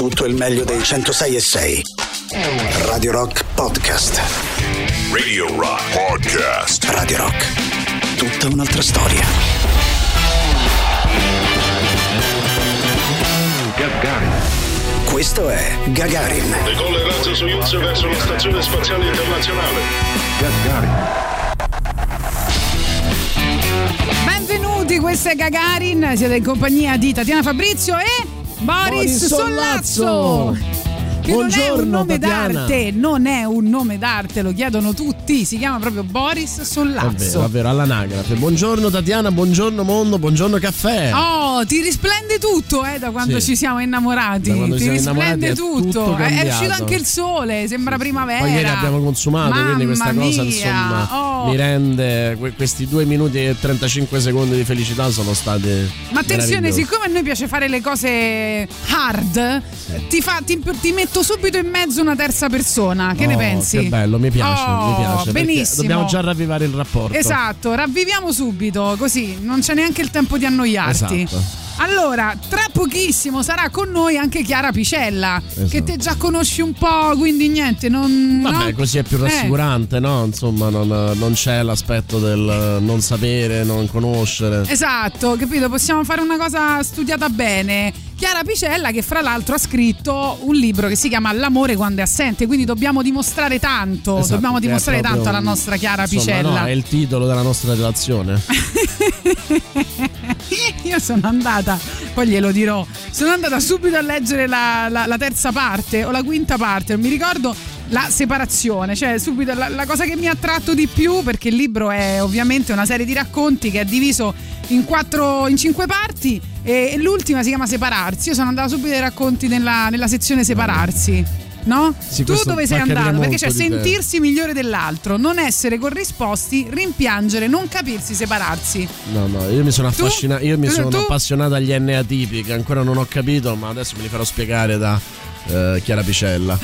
tutto il meglio dei 106 e 6. Radio Rock Podcast. Radio Rock Podcast. Radio Rock. Tutta un'altra storia. Gagarin. Questo è Gagarin. Decolla il razzo Soyuz verso la stazione spaziale internazionale. Gagarin. Benvenuti, questo è Gagarin, siete in compagnia di Tatiana Fabrizio e Boris, Boris Sollazzo. Sollazzo. Che non è un Buongiorno, nome Tatiana. d'arte, non è un nome d'arte, lo chiedono tutti, si chiama proprio Boris Sollazzo. è vero, all'anagrafe. Buongiorno Tatiana, buongiorno mondo, buongiorno caffè. Oh, ti risplende tutto eh, da quando Sì. ci siamo innamorati. Da quando ti ci siamo risplende innamorati è tutto. tutto È- cambiato. uscito anche il sole, sembra primavera. Poi ieri abbiamo consumato, quindi questa Mamma cosa mia, insomma oh. mi rende que- questi due minuti e 35 secondi di felicità sono stati. Ma attenzione, meravigliosi. siccome a noi piace fare le cose hard, ti, fa- ti- ti metto subito in mezzo una terza persona. Che ne Oh, pensi? Che bello, mi piace, Oh, mi piace. Benissimo. Dobbiamo già ravvivare il rapporto. Esatto, ravviviamo subito, così non c'è neanche il tempo di annoiarti. Esatto. Allora, tra pochissimo sarà con noi anche Chiara Picella, che te già conosci un po', quindi niente, non... Vabbè, no? così è più Eh. rassicurante, no? Insomma, non, non c'è l'aspetto del non sapere, non conoscere. Esatto, capito? Possiamo fare una cosa studiata bene. Chiara Picella, che fra l'altro ha scritto un libro che si chiama L'amore quando è assente, quindi dobbiamo dimostrare tanto, Esatto, dobbiamo dimostrare tanto alla nostra Chiara insomma, Picella. No, è il titolo della nostra relazione. Io sono andata, poi glielo dirò, sono andata subito a leggere la, la- la terza parte o la quinta parte, non mi ricordo la separazione, cioè subito la, la cosa che mi ha attratto di più, perché il libro è ovviamente una serie di racconti che è diviso in, quattro, in cinque parti e, l'ultima si chiama Separarsi. Io sono andata subito ai racconti nella, nella sezione Separarsi. No? Sì, tu dove sei andato? Perché c'è molto di te. sentirsi migliore dell'altro, non essere corrisposti, rimpiangere, non capirsi, separarsi. No, no, io mi sono Tu? affascinato, io mi Tu- sono appassionato agli N-atipi che ancora non ho capito, ma adesso me li farò spiegare da eh, Chiara Picella.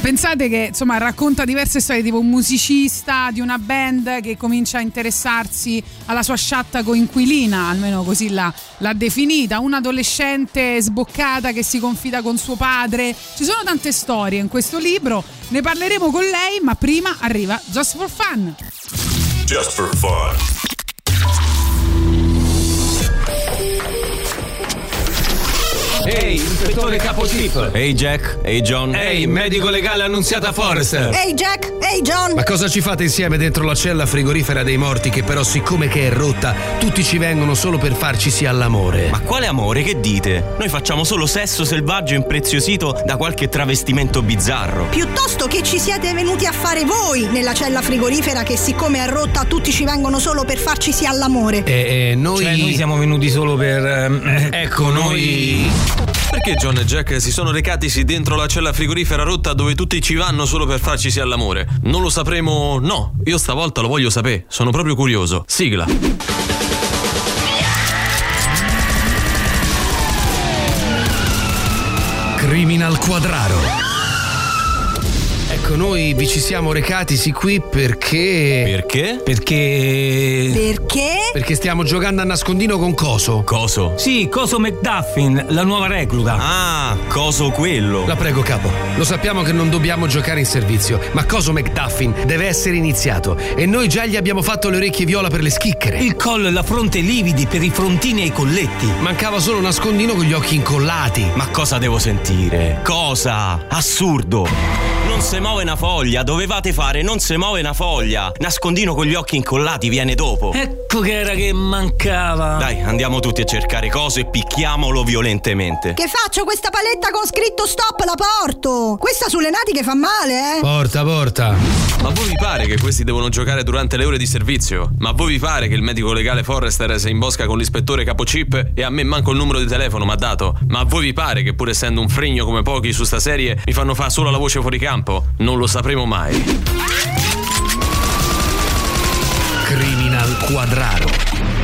Pensate che insomma racconta diverse storie, tipo un musicista di una band che comincia a interessarsi alla sua sciatta coinquilina, almeno così l'ha, l'ha definita, un adolescente sboccata che si confida con suo padre. Ci sono tante storie in questo libro, ne parleremo con lei, ma prima arriva Just for Fun. Just for fun. Ehi, ispettore capo Chip. Ehi Jack, ehi John. Ehi, medico legale annunziata Forrester. Ehi Jack, ehi John! Ma cosa ci fate insieme dentro la cella frigorifera dei morti che però siccome che è rotta, tutti ci vengono solo per farci sì all'amore? Ma quale amore, che dite? Noi facciamo solo sesso selvaggio impreziosito da qualche travestimento bizzarro. Piuttosto che ci siete venuti a fare voi nella cella frigorifera che siccome è rotta tutti ci vengono solo per farci sì all'amore. E, e noi... Cioè, noi siamo venuti solo per. ehm, Ecco, noi... Perché John e Jack si sono recatisi dentro la cella frigorifera rotta dove tutti ci vanno solo per farci sì all'amore? Non lo sapremo? No, io stavolta lo voglio sapere, sono proprio curioso. Sigla. Criminal Quadraro. Ecco, noi vi ci siamo recatisi qui perché... Perché? Perché... Perché? Perché stiamo giocando a nascondino con Coso. Coso? Sì, Coso McDuffin, la nuova recluta. Ah, coso quello. La prego, capo. Lo sappiamo che non dobbiamo giocare in servizio, ma Coso McDuffin deve essere iniziato. E noi già gli abbiamo fatto le orecchie viola per le schicchere. Il collo e la fronte lividi per i frontini e i colletti. Mancava solo nascondino con gli occhi incollati. Ma cosa devo sentire? Cosa? Assurdo. Non se muove una foglia, dovevate fare non se muove una foglia. Nascondino con gli occhi incollati viene dopo. Ecco che era che mancava. Dai, andiamo tutti a cercare coso e picchiamolo violentemente. Che faccio questa paletta con scritto stop, la porto! Questa sulle natiche fa male, eh? Porta, porta. Ma a voi vi pare che questi devono giocare durante le ore di servizio? Ma a voi vi pare che il medico legale Forrester si imbosca con l'ispettore capo Chip e a me manco il numero di telefono m'ha dato? Ma a voi vi pare che pur essendo un fregno come pochi su sta serie mi fanno fare solo la voce fuori campo? Non lo sapremo mai. Criminal Quadraro.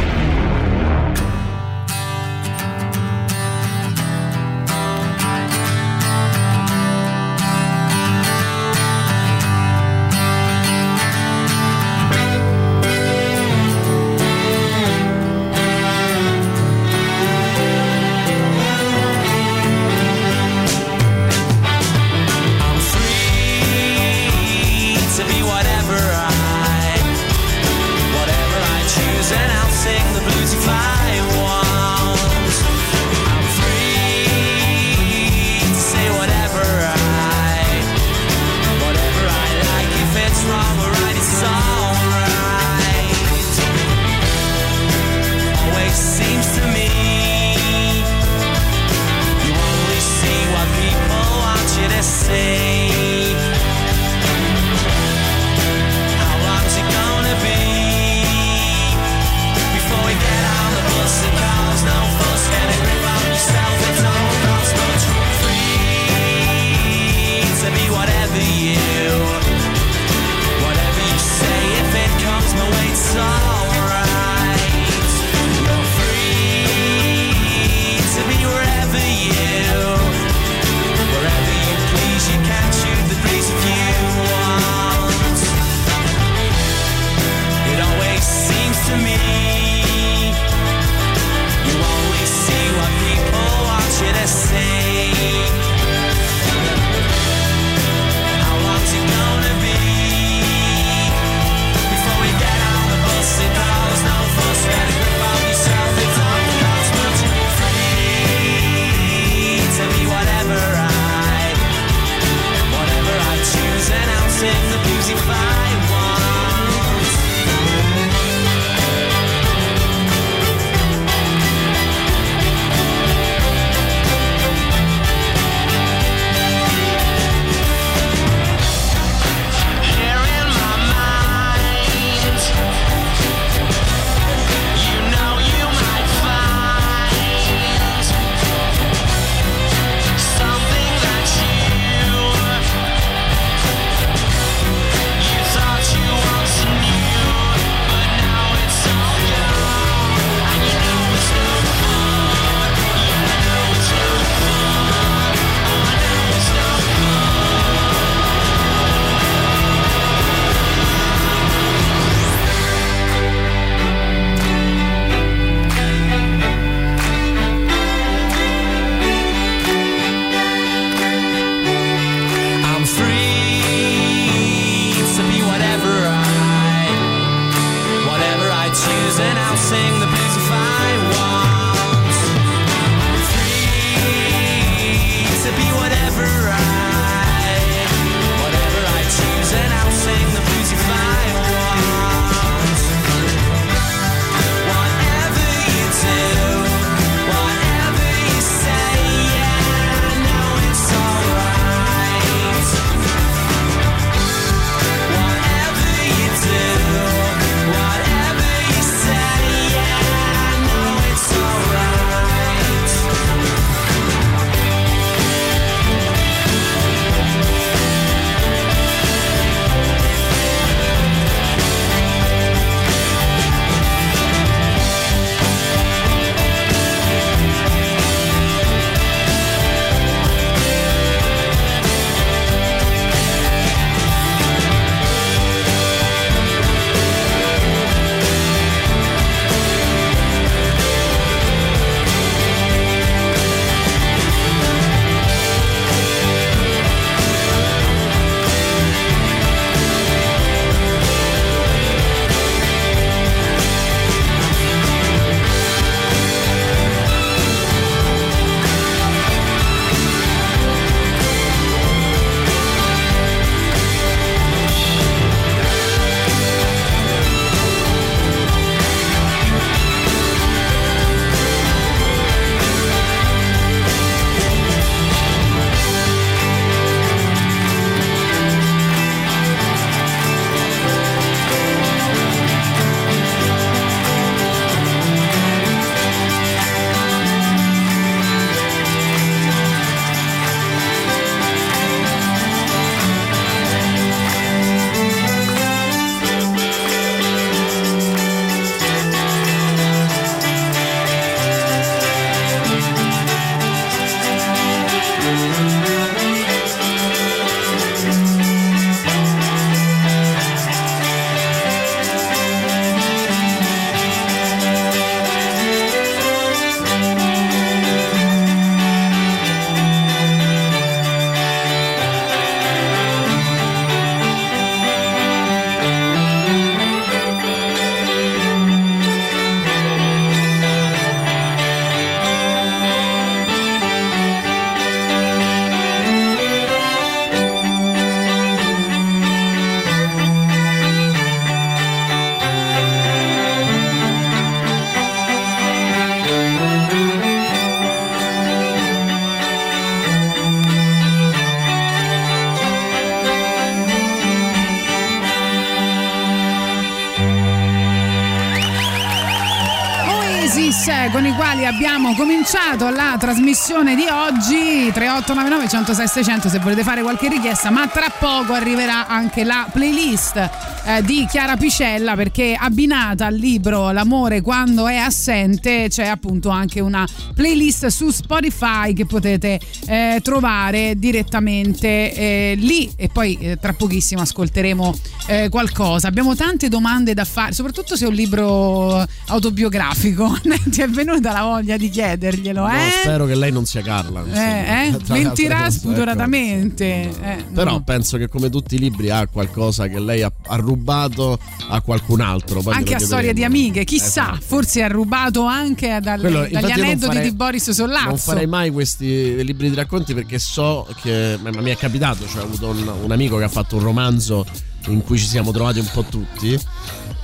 Trasmissione di oggi 3899 106 600 se volete fare qualche richiesta ma tra poco arriverà anche la playlist eh, di Chiara Picella perché abbinata al libro L'amore quando è assente c'è appunto anche una playlist su Spotify che potete eh, trovare direttamente eh, lì. E poi eh, tra pochissimo ascolteremo eh, qualcosa. Abbiamo tante domande da fare soprattutto se è un libro autobiografico ti è venuta la voglia di chiederglielo No, eh? spero che lei non sia Carla. Eh, eh? Mentirà cose, spudoratamente. ecco. Eh, Però no. penso che come tutti i libri ha qualcosa che lei ha, ha rubato a qualcun altro. Poi anche a storia di amiche, chissà, Esatto. forse ha rubato anche dal- Quello- dagli aneddoti farei- di Boris Sollazzo. Non farei mai questi libri di racconti perché so che ma mi è capitato, cioè ho avuto un, un amico che ha fatto un romanzo in cui ci siamo trovati un po' tutti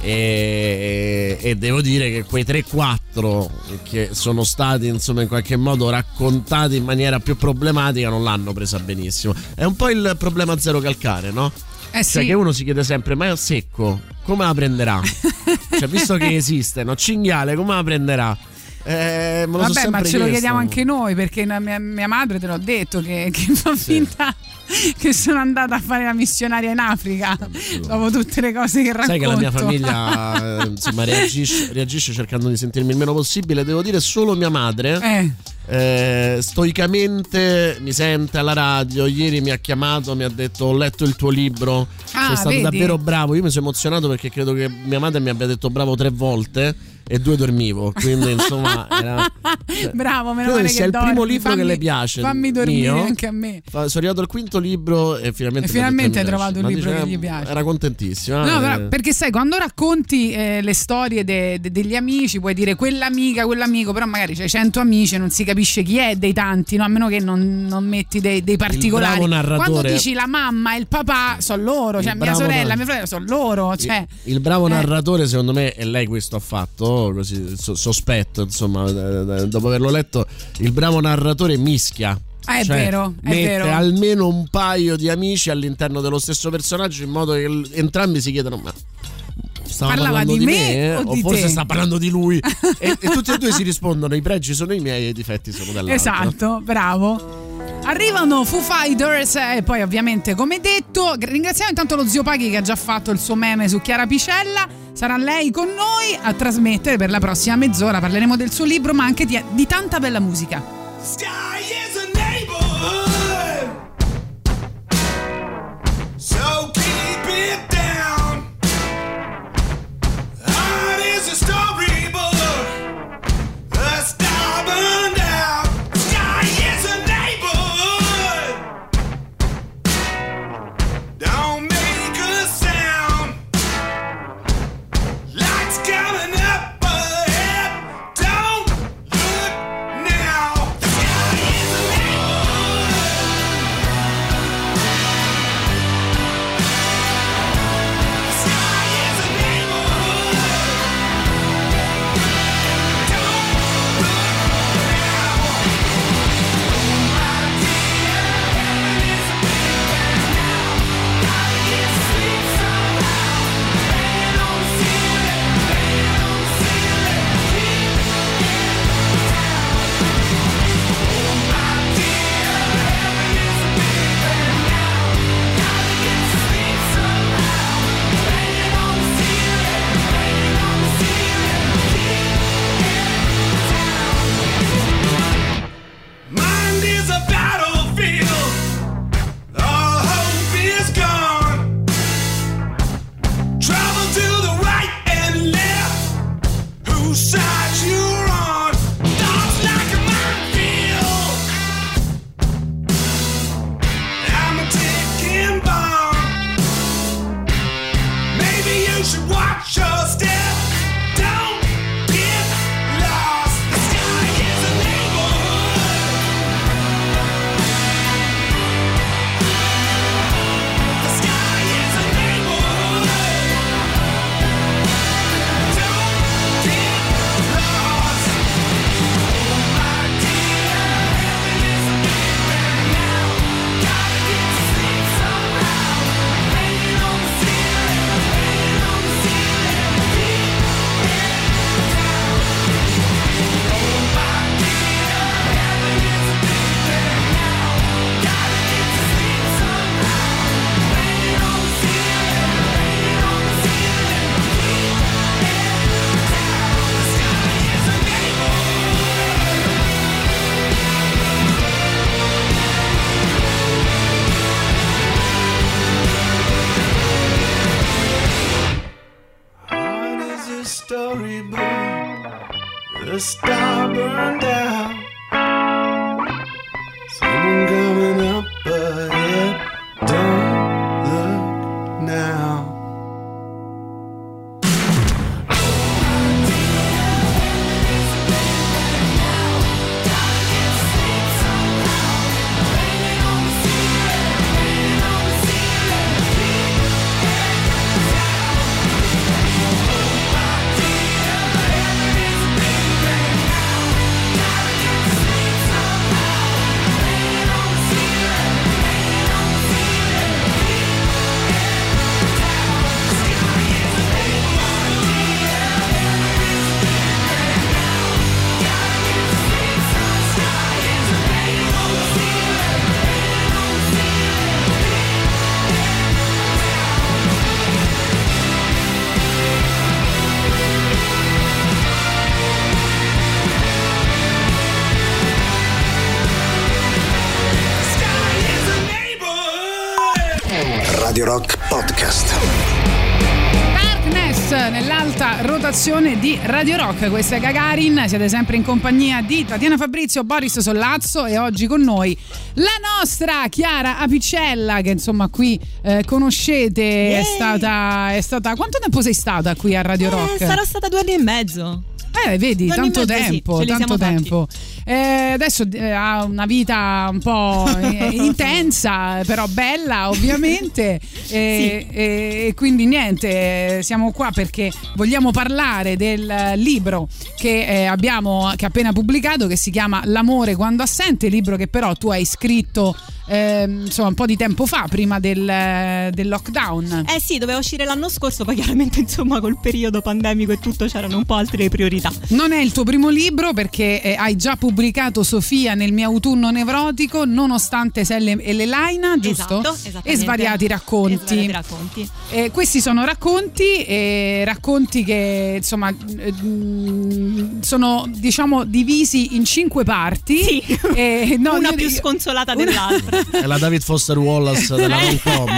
e, e devo dire che quei 3-4 che sono stati insomma in qualche modo raccontati in maniera più problematica non l'hanno presa benissimo. È un po' il problema zero calcare, no? Eh Cioè sì. che uno si chiede sempre, ma è secco, come la prenderà? cioè, visto che esiste, no? Cinghiale, come la prenderà? Eh, me lo so Vabbè, ma sempre ce lo chiesto. chiediamo anche noi perché mia, mia madre te l'ho detto che, che fa finta che sono andata a fare la missionaria in Africa dopo tutte le cose che racconto. Sai che la mia famiglia eh, insomma, reagisce, reagisce cercando di sentirmi il meno possibile. Devo dire solo mia madre. Eh. eh, stoicamente mi sente alla radio. Ieri mi ha chiamato, mi ha detto: Ho letto il tuo libro. Ah, Sei stato vedi? davvero bravo. Io mi sono emozionato perché credo che mia madre mi abbia detto bravo tre volte. E due dormivo. Quindi, insomma, era. Bravo, meno male che sia il primo dormi, libro fammi- che le piace. Fammi dormire mio. anche a me. Sono arrivato al quinto libro e finalmente. E finalmente hai trovato un libro Ma che gli piace. Era contentissima. No, eh. perché sai, quando racconti eh, le storie de- de- degli amici, puoi dire quell'amica, quell'amico, però magari c'hai 100 amici e non si capisce chi è dei tanti, no? a meno che non, non metti dei, dei particolari. bravo narratore- Quando dici la mamma e il papà sono loro, cioè Il mia sorella, mio fratello sono loro. Cioè, Il bravo eh. narratore, secondo me, e lei questo ha fatto, così so- sospetto, insomma, eh, eh, dopo averlo letto, il bravo narratore mischia. Ah, è Cioè, vero, è mette vero. almeno un paio di amici all'interno dello stesso personaggio in modo che entrambi si chiedano ma stava Parlava parlando di me me, o o, di forse te?" sta parlando di lui e, e tutti e due si rispondono i pregi sono i miei e i difetti sono dell'altro Esatto, bravo. Arrivano Foo Fighters e poi ovviamente come detto ringraziamo intanto lo zio Paghi che ha già fatto il suo meme su Chiara Picella sarà lei con noi a trasmettere per la prossima mezz'ora. Parleremo del suo libro ma anche di, di tanta bella musica. So rotazione di Radio Rock. Questa è Gagarin, siete sempre in compagnia di Tatiana Fabrizio, Boris Sollazzo e oggi con noi la nostra Chiara Apicella che insomma qui eh, conoscete, è stata, è stata... Quanto tempo sei stata qui a Radio Rock? Eh, sarò stata due anni e mezzo. Eh, vedi, anni tanto sì, tempo, li tanto tempo. Eh, adesso eh, ha una vita un po' eh, intensa, però bella ovviamente. E, e- e quindi niente, eh, siamo qua perché vogliamo parlare del libro che eh, abbiamo che appena pubblicato che si chiama L'amore quando assente, libro che però tu hai scritto ehm, insomma un po' di tempo fa, prima del, del lockdown. Eh sì, doveva uscire l'anno scorso, poi chiaramente insomma col periodo pandemico e tutto c'erano un po' altre priorità. Non è il tuo primo libro perché eh, hai già pubblicato Sofia nel mio autunno nevrotico, nonostante Selle e l'Elaina, giusto? Esatto, esattamente. E svariati racconti. E svariati racconti. Eh, questi sono racconti, eh, racconti che insomma eh, mm, sono diciamo divisi in cinque parti. Sì. Eh, no, Una io- più sconsolata dell'altra. È la David Foster Wallace della rom-com.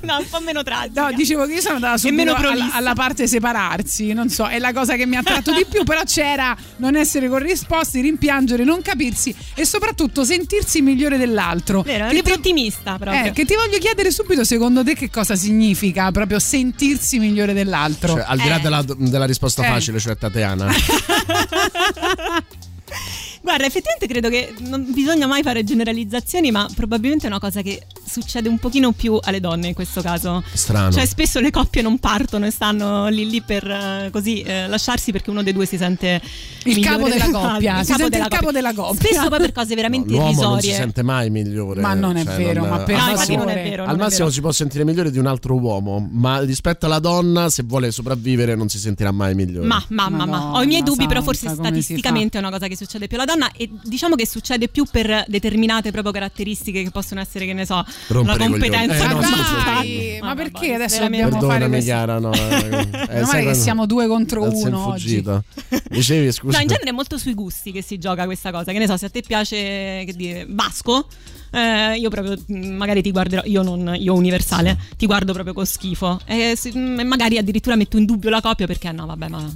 no, un po' meno tragica. No, dicevo che io sono andata subito alla, alla parte separarsi, non so, è la cosa che mi ha attratto di più, però c'era non essere corrisposti, rimpiangere, non capirsi e soprattutto sentirsi migliore dell'altro. Vero, è un Che libro ti- ottimista proprio. Eh, che ti voglio chiedere subito, secondo te, che cosa significa proprio sentirsi migliore dell'altro? Cioè, al di là Eh. della, della risposta Eh. facile, cioè Tatiana. Guarda, effettivamente credo che non bisogna mai fare generalizzazioni, ma probabilmente è una cosa che succede un pochino più alle donne in questo caso. Strano. Cioè, spesso le coppie non partono e stanno lì lì per eh, così eh, lasciarsi perché uno dei due si sente Il capo della coppia, Il si capo sente della il capo coppia. della coppia. Spesso poi per cose veramente L'uomo non si irrisorie. sente mai migliore. Ma non è cioè, vero, ma per No, al infatti massimo, non è vero. non al massimo vero. si può sentire migliore di un altro uomo, ma rispetto alla donna, se vuole sopravvivere, non si sentirà mai migliore. Ma, mamma, ma Madonna ho i miei dubbi, però forse statisticamente è una cosa che succede più alla donna e diciamo che succede più per determinate proprio caratteristiche che possono essere, che ne so, Rompere la competenza Eh, no, Ma sì, non dai, ma Vabbè, perché adesso dobbiamo fare questo? Chiara, no. eh, Meno male sai che siamo due contro è uno oggi. Dicevi, scusa. No, in genere è molto sui gusti che si gioca questa cosa. Che ne so, se a te piace, che dire, Vasco. eh, io proprio mh, magari ti guarderò, io non, io universale, ti guardo proprio con schifo. E se- mh, magari addirittura metto in dubbio la coppia perché no, vabbè, ma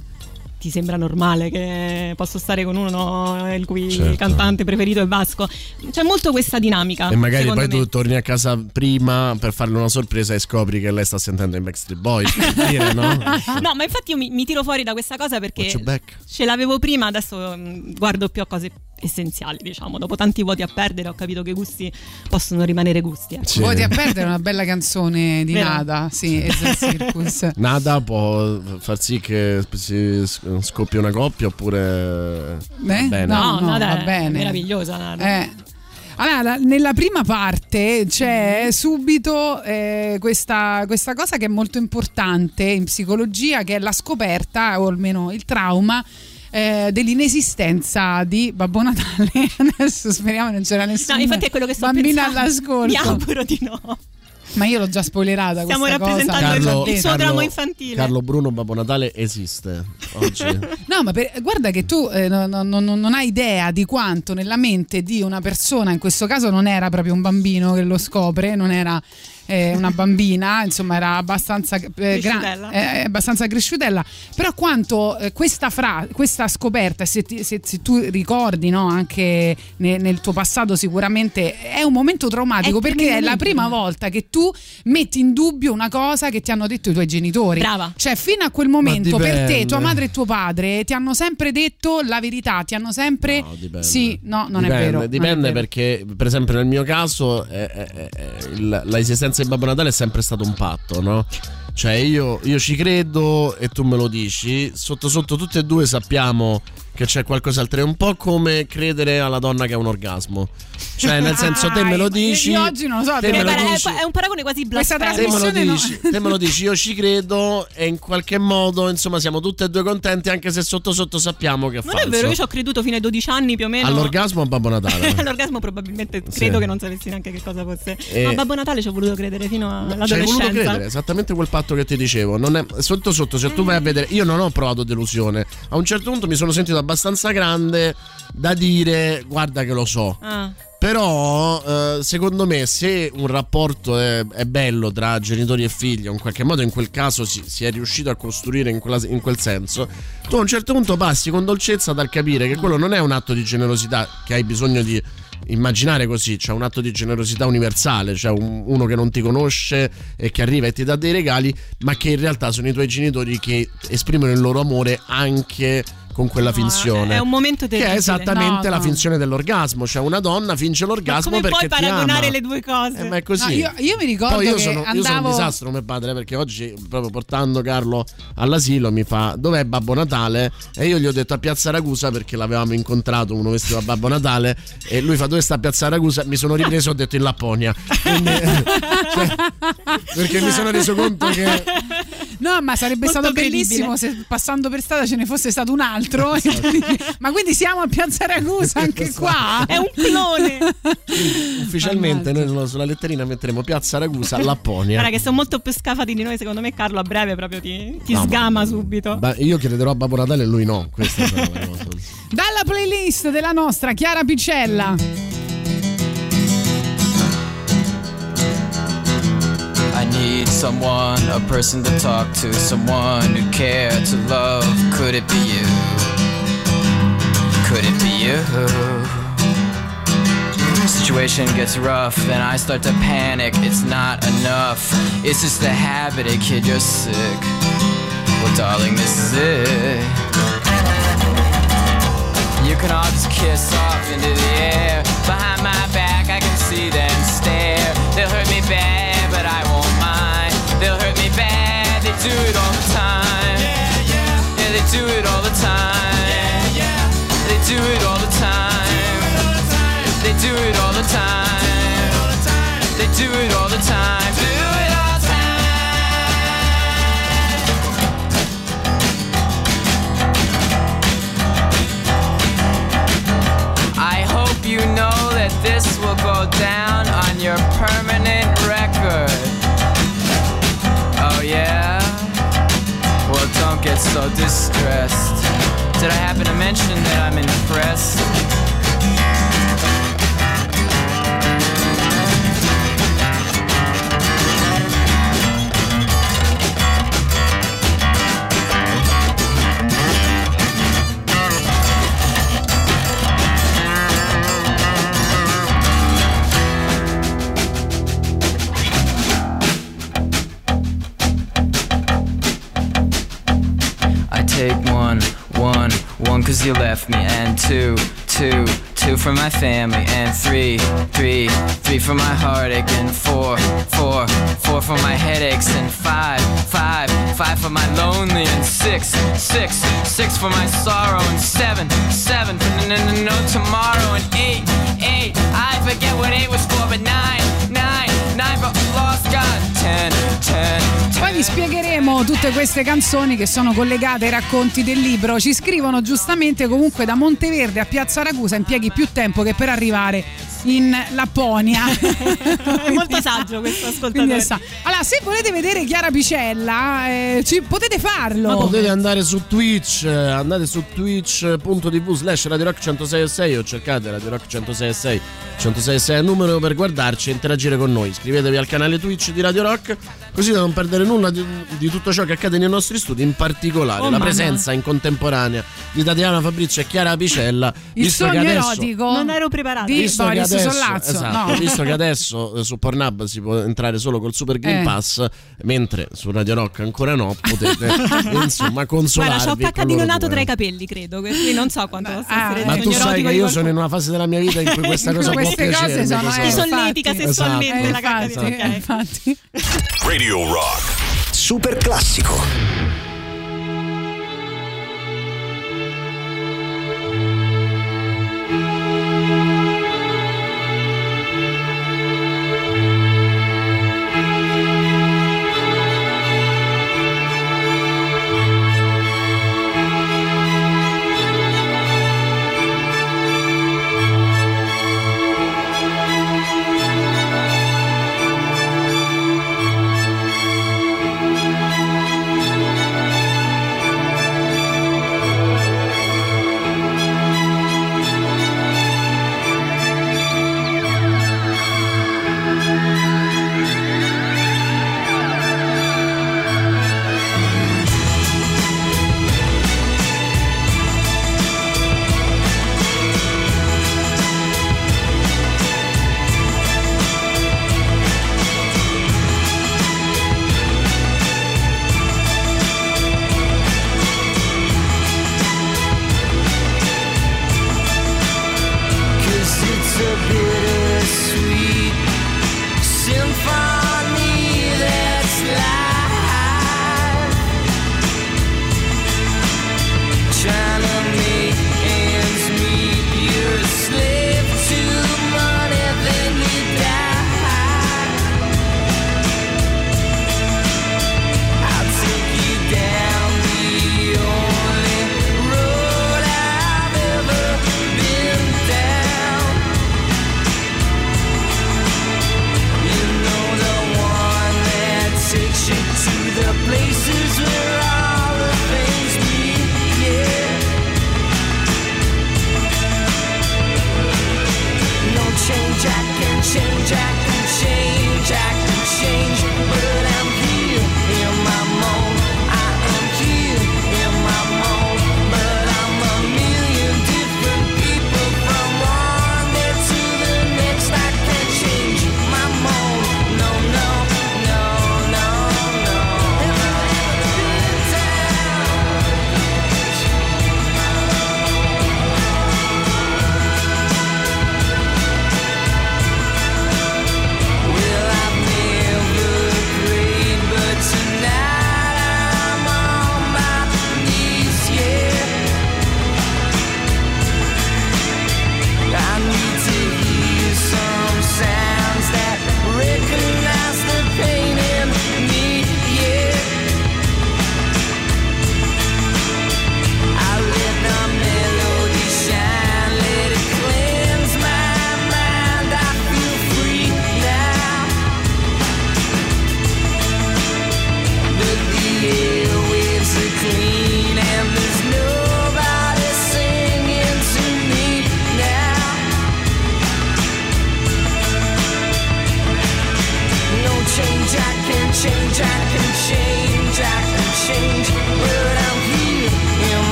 ti sembra normale che posso stare con uno il cui Certo. cantante preferito è Vasco? C'è molto questa dinamica. E magari poi me. tu torni a casa prima per farle una sorpresa e scopri che lei sta sentendo i Backstreet Boys. per dire, no? No, ma infatti io mi, mi tiro fuori da questa cosa perché ce l'avevo prima, adesso mh, guardo più a cose essenziali, diciamo. Dopo tanti voti a perdere ho capito che i gusti possono rimanere gusti. ecco. Sì. Voti a perdere è una bella canzone di Vero? Nada, sì, Circus. Nada può far sì che si s- scoppia una coppia oppure Eh? va bene. No, no, Nada va è bene. meravigliosa. Nada. Eh. Allora, la- nella prima parte c'è subito eh, questa, questa cosa che è molto importante in psicologia, che è la scoperta, o almeno il trauma, eh, dell'inesistenza di Babbo Natale. Adesso speriamo non c'era nessuno. No, infatti è quello che sto bambina pensando. all'ascolto. Mi auguro di no. Ma io l'ho già spoilerata Stiamo questa cosa. rappresentando Carlo, il suo Carlo- dramma infantile. Carlo Bruno Babbo Natale esiste oggi. No, ma per- guarda che tu eh, no- no- no- non hai idea di quanto nella mente di una persona, in questo caso non era proprio un bambino che lo scopre, non era eh, una bambina, insomma era abbastanza, eh, gra- Cresciutella. eh, abbastanza cresciutella, però quanto eh, questa, fra- questa scoperta, se, ti- se- se tu ricordi no, anche ne- nel tuo passato sicuramente è un momento traumatico È perché è la prima volta che tu metti in dubbio una cosa che ti hanno detto i tuoi genitori. Brava. Cioè fino a quel momento per te, dipende. tua madre e tuo padre ti hanno sempre detto la verità, ti hanno sempre... No, dipende. Sì, no, non dipende, è vero. non è Dipende vero. perché, per esempio, nel mio caso, eh, l'esistenza di Babbo Natale è sempre stato un patto, no? Cioè, io, io ci credo e tu me lo dici. Sotto sotto, tutti e due sappiamo che c'è qualcos'altro. È un po' come credere alla donna che ha un orgasmo. Cioè, nel senso, te me lo dici. Io oggi non lo so, te me lo è, dici. è un paragone quasi blasfemo. Te me, lo trasmissione no. dici, te me lo dici, io ci credo e in qualche modo, insomma, siamo tutte e due contenti, anche se sotto sotto sappiamo che è Non falso. è vero, io ci ho creduto fino ai 12 anni più o meno. All'orgasmo a Babbo Natale. All'orgasmo probabilmente Sì. credo che non sapessi neanche che cosa fosse. Eh. Ma a Babbo Natale ci ho voluto credere fino Ci hai all'adolescenza. voluto credere, esattamente quel patto che ti dicevo. Non è- sotto sotto, se tu vai a vedere, io non ho provato delusione. A un certo punto mi sono sentito abbastanza grande da dire, guarda che lo so. Ah. Però eh, secondo me se un rapporto è, è bello tra genitori e figli, in qualche modo in quel caso si, si è riuscito a costruire in, quella- in quel senso, tu a un certo punto passi con dolcezza dal capire che quello non è un atto di generosità che hai bisogno di immaginare così, c'è un atto di generosità universale, cioè un- uno che non ti conosce e che arriva e ti dà dei regali, ma che in realtà sono i tuoi genitori che esprimono il loro amore anche con quella finzione. È un momento che terribile. è esattamente No, la no. finzione dell'orgasmo, cioè una donna finge Ma l'orgasmo perché puoi paragonare le due cose? Eh, ma è così. No, io- io mi ricordo Poi io che sono, io sono un andavo- disastro come padre perché oggi, proprio portando Carlo all'asilo, mi fa: Dov'è Babbo Natale? E io gli ho detto a Piazza Ragusa perché l'avevamo incontrato uno vestito da Babbo Natale. E lui fa: Dove sta Piazza Ragusa? Mi sono ripreso e ho detto in Lapponia. Quindi, cioè, perché mi sono reso conto che. No, ma sarebbe Molto stato bellissimo se passando per strada ce ne fosse stato un altro. Dici, ma quindi siamo a Piazza Ragusa anche qua? È un clone. Ufficialmente noi sulla letterina metteremo Piazza Ragusa, Lapponia. Guarda che sono molto più scafati di noi, secondo me Carlo a breve proprio ti, ti No, ma- sgama subito. Ma io chiederò a Babbo Natale e lui no. Dalla playlist della nostra Chiara Picella. Need someone, a person to talk to, someone who care to love. Could it be you? Could it be you? Situation gets rough and I start to panic. It's not enough. It's just a habit, a kid, you're sick. Well, darling, this is it. You can all just kiss off into the air. Behind my back, I can see them stare. They'll hurt me bad, they do it all the time. Yeah, yeah. Yeah, they do it all the time. Yeah, yeah. They do it all the time. They do it all the time. They do it all the time. Do it all the time. I hope you know that this will go down on your permanent so distressed. Did I happen to mention that I'm impressed? I take one, one, one cause you left me And two, two, two for my family And three, three, three for my heartache And four, four, four for my headaches And five, five, five for my lonely And six, six, six for my sorrow And seven, seven for no, no, no, no tomorrow And eight, eight, I forget what eight was for But nine, nine, nine for lost God Ten, ten, Poi vi spiegheremo tutte queste canzoni che sono collegate ai racconti del libro. Ci scrivono giustamente comunque da Monteverde a Piazza Ragusa impieghi più tempo che per arrivare in Lapponia. È molto saggio questo ascoltatore. sa- Allora, se volete vedere Chiara Picella, eh, ci- potete farlo. Ma potete andare su Twitch, eh, andate su twitch.tv slash Radio Rock 106.6 o cercate Radio Rock 106.6 106.6 è il numero per guardarci e interagire con noi. Iscrivetevi al canale Twitch di Radio Rock così da non perdere nulla di, di tutto ciò che accade nei nostri studi, in particolare Oh, la presenza in contemporanea di Tatiana Fabrizio e Chiara Picella. Il visto sogno che adesso, erotico Non ero preparata. di Visto che Boris adesso, Sollazzo. esatto, No. visto che adesso eh, su Pornhub si può entrare solo col Super Green Eh. Pass, mentre su Radio Rock ancora no, potete insomma consolarvi. Guarda, c'ho pure. tra i capelli, credo. Quindi non so quanto possa ah, essere Ma tu sai che io qualcuno. sono in una fase della mia vita in cui questa cosa può piacermi. sono Ti solletica sessualmente Eh, la infatti, infatti. Radio Rock. Super classico.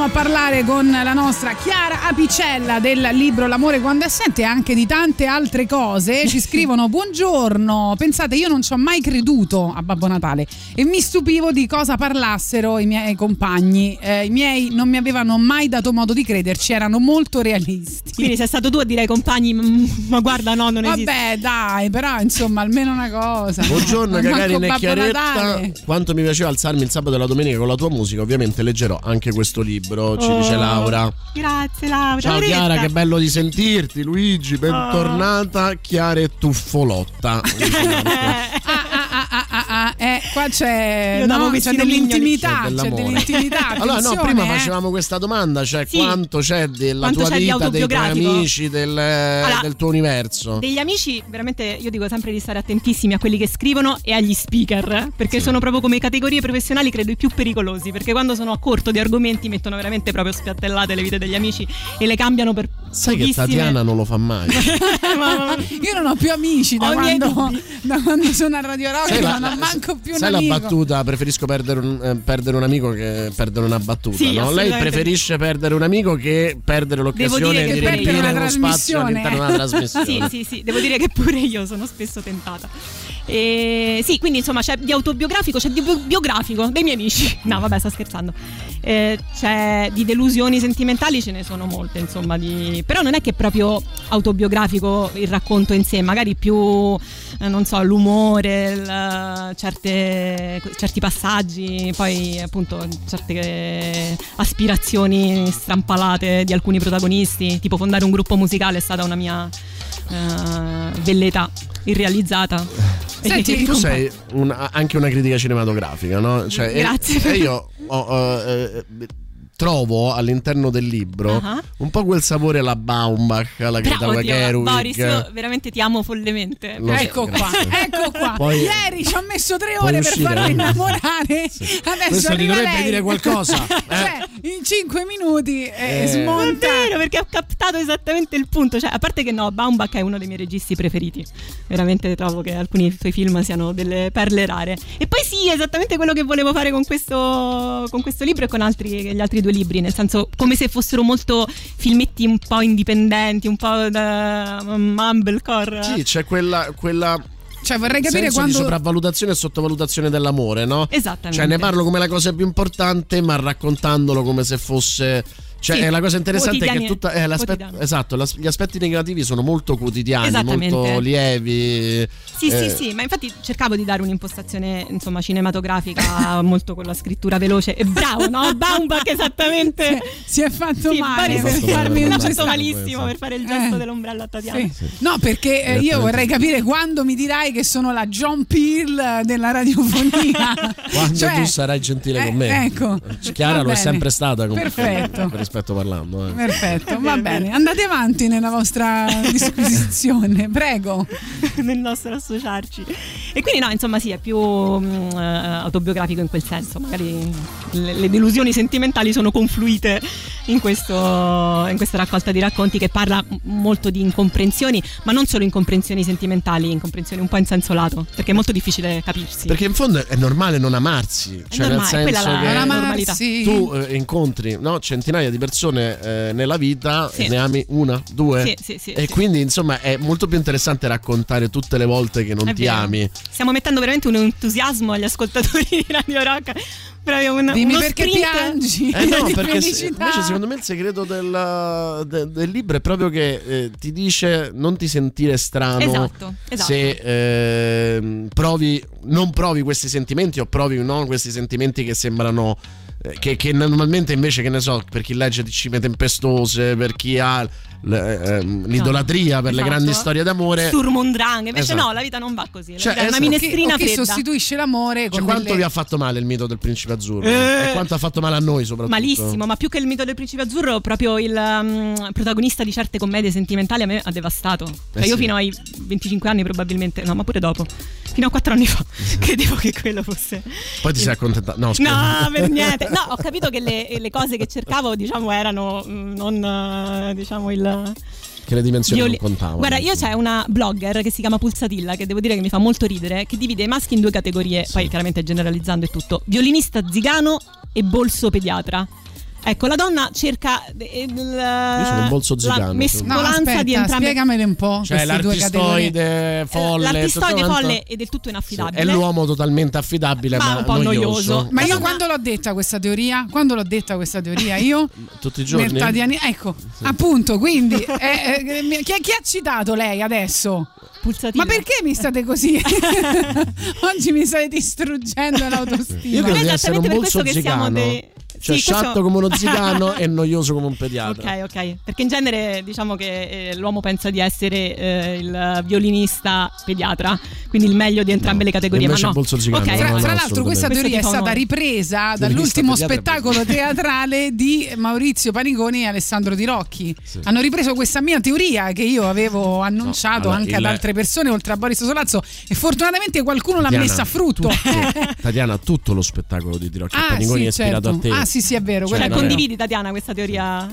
Torniamo a parlare con la nostra Chiara Apicella del libro L'amore quando è assente e anche di tante altre cose. Ci scrivono: Buongiorno, pensate, io non ci ho mai creduto a Babbo Natale e mi stupivo di cosa parlassero i miei compagni. Eh, I miei non mi avevano mai dato modo di crederci, erano molto realisti. Quindi sei stato tu a dire ai compagni, "Mm, ma guarda, no, non esiste. Vabbè, dai, però insomma, almeno una cosa. Buongiorno Manco Gagarina e Chiaretta. Quanto mi piaceva alzarmi il sabato e la domenica con la tua musica, ovviamente leggerò anche questo libro, ci Oh. dice Laura. Grazie Laura. Ciao. Chiara, che bello di sentirti. Luigi, bentornata. Chiara e tuffolotta. Ah, eh, qua c'è, no, c'è dell'intimità, C'è dell'intimità. Allora, no, prima eh. facevamo questa domanda: cioè Sì. quanto c'è della Quanto tua c'è vita, dei tuoi amici, del, del tuo universo? Degli amici, veramente io dico sempre di stare attentissimi a quelli che scrivono e agli speaker, perché sono proprio come categorie professionali credo i più pericolosi, perché quando sono a corto di argomenti mettono veramente proprio spiattellate le vite degli amici e le cambiano per Sai che pochissime- Tatiana non lo fa mai. Io non ho più amici da quando, da quando sono a Radio Rock, non ho manco più un Sai la amico. battuta? Preferisco perdere un, eh, perdere un amico che perdere una battuta. Sì, no? Lei preferisce perdere un amico che perdere l'occasione che di riempire uno spazio all'interno della trasmissione. Sì, sì, sì, devo dire che pure io sono spesso tentata. E, sì, quindi insomma c'è di autobiografico, c'è di bio- biografico dei miei amici. No, vabbè, sto scherzando. Eh, di delusioni sentimentali, ce ne sono molte, insomma. Di... Però non è che è proprio autobiografico il racconto in sé, magari più, eh, non so, l'umore, il- certe- certi passaggi, poi appunto certe aspirazioni strampalate di alcuni protagonisti, tipo fondare un gruppo musicale è stata una mia eh, velleità irrealizzata. Senti, E- tu sei un- anche una critica cinematografica, no? Cioè, e- Grazie. E, io ho, eh, eh, trovo all'interno del libro Ah. un po' quel sapore alla Baumbach, alla Però, Greta Gerwig. Boris, io veramente ti amo follemente. Lo so, ecco qua, grazie. ecco qua. Poi- Ieri ci ho messo tre ore per farlo eh? innamorare. Adesso Questo ti dovrebbe lei. dire qualcosa, eh? cioè, in cinque minuti eh, Eh. smonta. È vero, perché ho captato esattamente il punto. Cioè, a parte che no, Baumbach è uno dei miei registi preferiti. Veramente trovo che alcuni suoi film siano delle perle rare. E poi sì, esattamente quello che volevo fare con questo, con questo libro e con altri, gli altri due due libri, nel senso come se fossero molto filmetti un po' indipendenti, un po' da mumblecore. Sì, c'è quella. quella Cioè, vorrei capire senso quando. di sopravvalutazione e sottovalutazione dell'amore, no? Esattamente. Cioè, ne parlo come la cosa più importante, ma raccontandolo come se fosse. Cioè, Sì, è la cosa interessante è che tutta, quotidiano. esatto, l'as- gli aspetti negativi sono molto quotidiani, molto lievi. Sì, eh, sì, sì, ma infatti cercavo di dare un'impostazione insomma cinematografica molto con la scrittura veloce e bravo, no? Baumbach esattamente. Si è fatto Sì, male Boris per farmi fatto gesta- malissimo per fare il gesto Eh. dell'ombrello a Tatiana. Sì. No, perché eh, io vorrei capire quando mi dirai che sono la John Peel della radiofonia. Quando Cioè, tu sarai gentile con me. ecco. Chiara Va lo è sempre stata comunque. Perfetto. Per rispetto parlando. eh. Perfetto, va bene. Andate avanti nella vostra disquisizione, prego. nel nostro associarci. E quindi no, insomma sì, è più eh, autobiografico in quel senso, magari le, le delusioni sentimentali sono confluite in, questo, in questa raccolta di racconti che parla molto di incomprensioni, ma non solo incomprensioni sentimentali, incomprensioni un po' in senso lato, perché è molto difficile capirsi. Perché in fondo è normale non amarsi, cioè nel normale, quella senso la- che la normalità. tu eh, incontri no, centinaia di persone eh, nella vita Sì. e ne ami una, due. Sì, sì, sì, e sì. quindi insomma è molto più interessante raccontare tutte le volte che non È ti vero. ami. Stiamo mettendo veramente un entusiasmo agli ascoltatori di Radio Rock. Proprio un, Dimmi uno perché sprint. piangi. Eh no, perché se- felicità. invece secondo me il segreto del, de- del libro è proprio che eh, ti dice non ti sentire strano Esatto, esatto. se ehm, provi, non provi questi sentimenti o provi no, questi sentimenti che sembrano eh, che, che normalmente invece che ne so per chi legge cime tempestose per chi ha l- ehm, l'idolatria per le Esatto. grandi storie d'amore Sturmondrang, invece Esatto. no, la vita non va così. Cioè, è una esatto. minestrina chi fredda. sostituisce l'amore con cioè, quanto delle- vi ha fatto male il mito del principe azzurro Eh. e quanto ha fatto male a noi soprattutto Malissimo, ma più che il mito del principe azzurro, proprio il um, protagonista di certe commedie sentimentali a me ha devastato. Cioè, Eh io sì. fino ai 25 anni probabilmente, no, ma pure dopo, fino a 4 anni fa, credevo che quello fosse. poi ti sei accontentato no scusa No, per niente. No, ho capito che le, le cose che cercavo, diciamo, erano mm, non, eh, diciamo, il... che le dimensioni Violi- non contavano Guarda, io c'è una blogger che si chiama Pulsatilla, che devo dire che mi fa molto ridere, che divide i maschi in due categorie, poi chiaramente generalizzando e tutto, violinista zigano e bolso pediatra. Ecco, la donna cerca eh, il- Io sono un bolso la zigano, mescolanza No, aspetta, di entrambe spiegamele un po'. Cioè l'artistoide folle L'artistoide tutto quanto. folle e del tutto inaffidabile. È l'uomo totalmente affidabile Ma ma, un po' noioso. Ma io quando l'ho detta questa teoria? Quando l'ho detta questa teoria? Io? Tutti i giorni Nel Tatiani- ecco, appunto, quindi eh, eh, chi, chi ha citato lei adesso? Pulsatilla. Ma perché mi state così? Oggi mi state distruggendo l'autostima. Io credo di essere un esattamente per bolso questo che siamo zigano dei- Cioè Sì, questo- sciatto come uno zigano e noioso come un pediatra Ok, ok. Perché in genere diciamo che eh, l'uomo pensa di essere eh, il violinista pediatra, quindi il meglio di entrambe le categorie. invece Ma no. bolso zigano, Ok. no, Fra, no, fra l'altro questa Questo teoria è stata ripresa Violinista dall'ultimo spettacolo teatrale di Maurizio Paniconi e Alessandro Di Rocchi. Hanno ripreso questa mia teoria che io avevo annunciato allora, anche il- ad altre persone oltre a Boris Solazzo e fortunatamente qualcuno l'ha Tatiana, messa a frutto. Tatiana tutto lo spettacolo di Tirocchi Ah, Panigoni sì, è ispirato certo. a te Ah, sì, sì, è vero, Cioè, è condividi Tatiana questa teoria?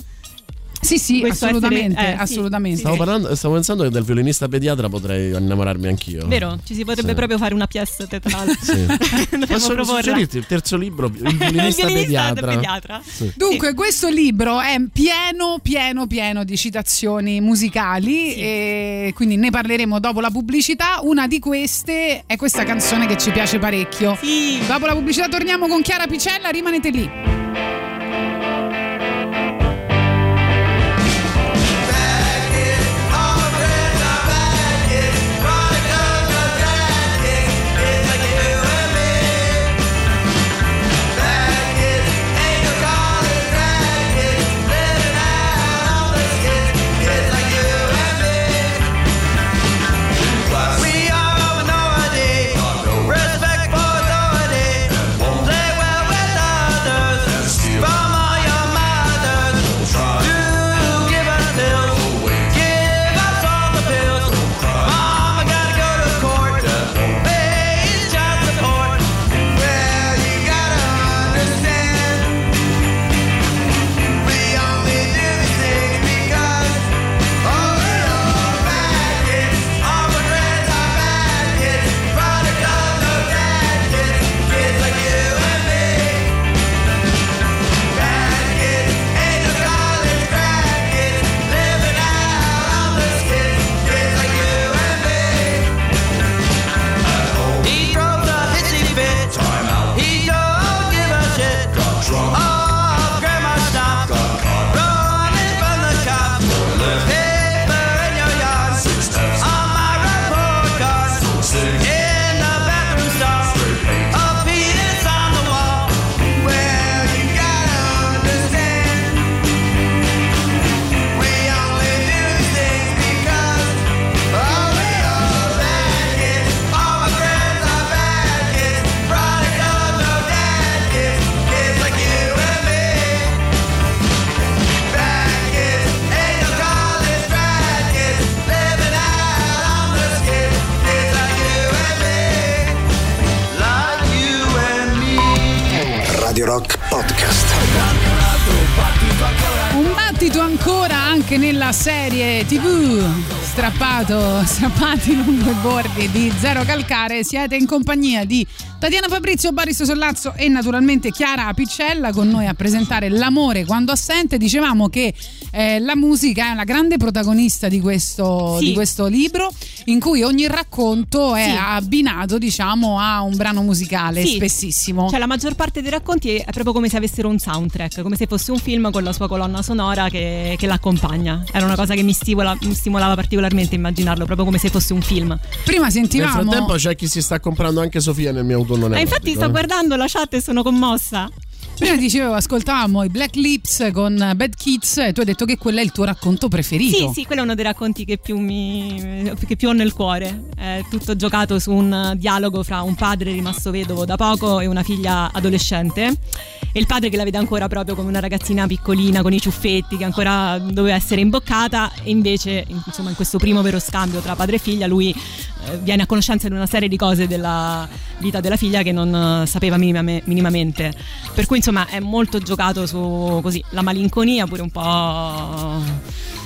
Sì, sì, Questo assolutamente, essere- eh, sì, assolutamente. Stavo, parlando, stavo pensando che del violinista pediatra potrei innamorarmi anch'io Vero? Ci si potrebbe Sì. proprio fare una pièce teatrale. Sì. Posso suggerirti il terzo libro, il violinista, Il violinista pediatra. pediatra. Sì. Dunque, questo libro è pieno, pieno, pieno di citazioni musicali e quindi ne parleremo dopo la pubblicità. Una di queste è questa canzone che ci piace parecchio. Sì. Dopo la pubblicità torniamo con Chiara Picella, rimanete lì. Battito ancora anche nella serie TV strappato, strappati lungo i bordi di Zero Calcare. Siete in compagnia di Tatiana Fabrizio, Boris Sollazzo e naturalmente Chiara Piccella con noi a presentare L'amore quando assente. Dicevamo che eh, la musica è la grande protagonista di questo, Sì. di questo libro in cui ogni racconto è Sì. abbinato diciamo a un brano musicale Sì. spessissimo. Cioè la maggior parte dei racconti è proprio come se avessero un soundtrack, come se fosse un film con la sua colonna sonora che, che l'accompagna. Era una cosa che mi, stimola- mi stimolava particolarmente immaginarlo, proprio come se fosse un film. Prima Nel sentivamo frattempo c'è chi si sta comprando anche Sofia nel mio autunno E neoprotico, infatti sto eh. guardando la chat e sono commossa. Prima dicevo, ascoltavamo i Black Lips con Bad Kids e tu hai detto che quello è il tuo racconto preferito. Sì, sì, quello è uno dei racconti che più, mi, che più ho nel cuore. È tutto giocato su un dialogo fra un padre rimasto vedovo da poco e una figlia adolescente. E il padre che la vede ancora proprio come una ragazzina piccolina con i ciuffetti che ancora doveva essere imboccata e invece insomma in questo primo vero scambio tra padre e figlia lui eh, viene a conoscenza di una serie di cose della vita della figlia che non eh, sapeva minimame- minimamente. Per cui insomma è molto giocato su così la malinconia pure un po'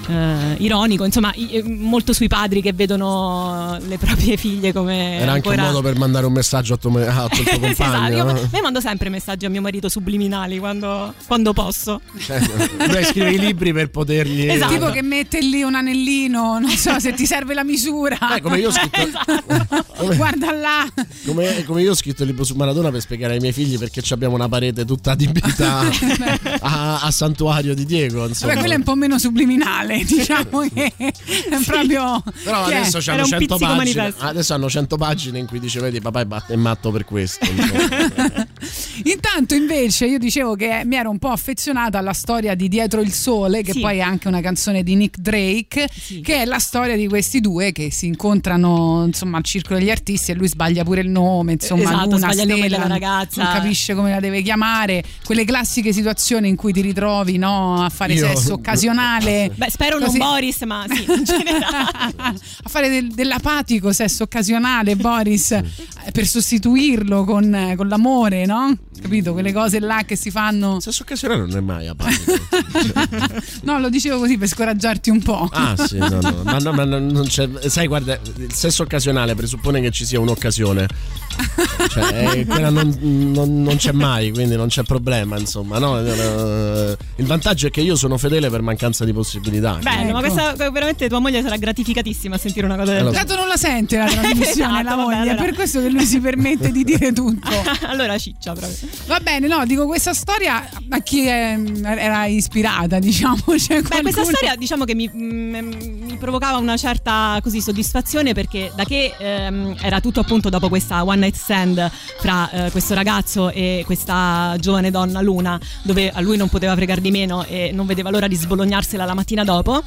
eh, ironico, insomma, eh, molto sui padri che vedono le proprie figlie come Era anche ancora... un modo per mandare un messaggio a tuo, me- a tuo Sì, esatto, compagno. io, no? io mando sempre messaggi a mio marito subliminali quando, quando posso. Cioè, Lui scrive i libri per potergli. Esatto. Tipo che mette lì un anellino, non so se ti serve la misura. Eh, come io ho scritto- Esatto. Guarda là. Come, come io ho scritto il libro su Maradona per spiegare ai miei figli perché ci abbiamo una parete tutta adibita a, a santuario di Diego. Insomma. Vabbè, quello è un po' meno subliminale, diciamo che è proprio. Però è? adesso Era hanno un 100 pizzico pagine. Adesso hanno 100 pagine in cui dice: Vedi, papà è è matto per questo. Intanto invece io dicevo che mi ero un po' affezionata alla storia di Dietro il Sole, che Sì. poi è anche una canzone di Nick Drake, che è la storia di questi due che si incontrano insomma al circolo degli artisti e lui sbaglia pure il nome, insomma Esatto, Luna, sbaglia il nome Stella, della ragazza. non capisce come la deve chiamare, quelle classiche situazioni in cui ti ritrovi no, a fare Io- sesso occasionale. Beh, spero non Così. Boris, ma sì, in generale. a fare del- dell'apatico sesso occasionale, Boris, eh, per sostituirlo con, eh, con l'amore, no? Capito? Quelle cose là che si fanno. Sesso occasionale non è mai apatico. No, lo dicevo così per scoraggiarti un po'. Ah, sì, no, no, ma, no, ma no, non c'è. Sai, guarda, il sesso occasionale presuppone che ci sia un'occasione. Cioè, eh, quella non, non- non c'è mai, quindi non c'è problema, insomma. No? Eh, Il vantaggio è che io sono fedele per mancanza di possibilità. Bello, ma Ecco. questa veramente tua moglie sarà gratificatissima a sentire una cosa del Eh, lo genere. Tanto non la sente la trasmissione, Esatto, la vabbè, moglie, è allora. per questo che lui si permette di dire tutto. allora ciccia proprio. Va bene, no, dico questa storia a chi è- era ispirata, diciamo. Cioè, Beh, questa storia diciamo che mi, mm, mi provocava una certa così soddisfazione perché da che ehm, era tutto appunto dopo questa one night stand fra eh, questo ragazzo e questa giovane donna Luna dove a lui non poteva fregare di meno e non vedeva l'ora di sbolognarsela la mattina dopo.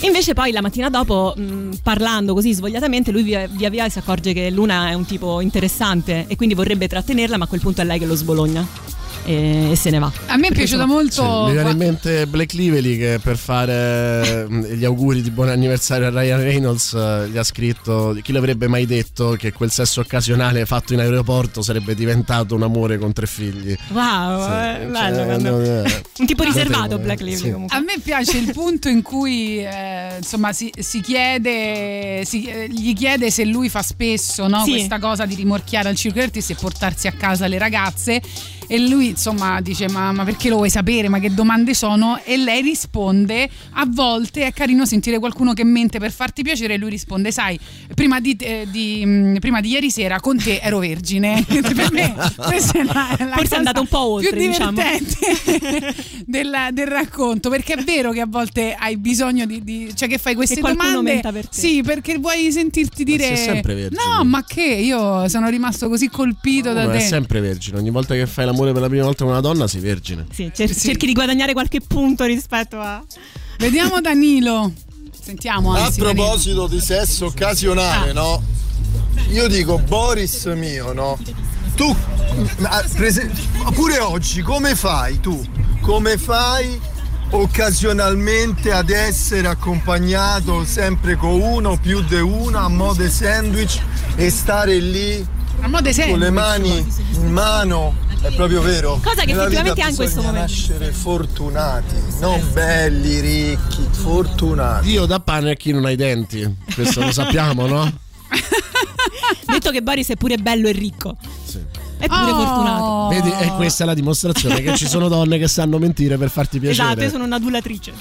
Invece poi la mattina dopo, mh, parlando così svogliatamente, lui via, via via si accorge che Luna è un tipo interessante e quindi vorrebbe trattenerla, ma a quel punto è lei che lo sbologna e, e se ne va. A me è piaciuta molto. Sì, mi viene in mente Black Lively che per fare eh, gli auguri di buon anniversario a Ryan Reynolds eh, gli ha scritto chi l'avrebbe mai detto che quel sesso occasionale fatto in aeroporto sarebbe diventato un amore con tre figli. Wow, Sì, eh, cioè, bello, quando- non è- un tipo riservato Black Lively sì. comunque. A me piace il punto in cui eh, insomma si, si chiede si- eh, gli chiede se lui fa spesso no, Sì. questa cosa di rimorchiare al circo artisti e portarsi a casa le ragazze e lui insomma dice ma, ma perché lo vuoi sapere ma che domande sono e lei risponde a volte è carino sentire qualcuno che mente per farti piacere e lui risponde sai prima di, eh, di, mh, prima di ieri sera con te ero vergine per me questa è la, la Forse è cosa andato un po' oltre, più diciamo. divertente del, del racconto perché è vero che a volte hai bisogno di, di- cioè che fai queste Che qualcuno domande menta per te. sì perché vuoi sentirti dire sei sempre vergine. no ma che io sono rimasto così colpito da Uno è te sempre vergine, ogni volta che fai l'amore per la prima volta con una donna sei vergine. Sì, cer- cerchi di guadagnare qualche punto rispetto a. vediamo Danilo sentiamo A proposito di sesso occasionale, no? Io dico, Boris mio, no? Tu, ma prese- ma pure oggi, come fai tu? Come fai occasionalmente ad essere accompagnato sempre con uno più di una a mo' di sandwich e stare lì con le mani in mano È proprio vero. Cosa che Nella effettivamente ha in questo bisogna momento. nascere fortunati, non belli, ricchi, fortunati. Dio dà pane a chi non ha i denti. Questo lo sappiamo, no? Detto che Boris è pure bello e ricco. È pure Oh. fortunato. Vedi, e questa è la dimostrazione che ci sono donne che sanno mentire per farti piacere. Esatto, io sono un'adulatrice.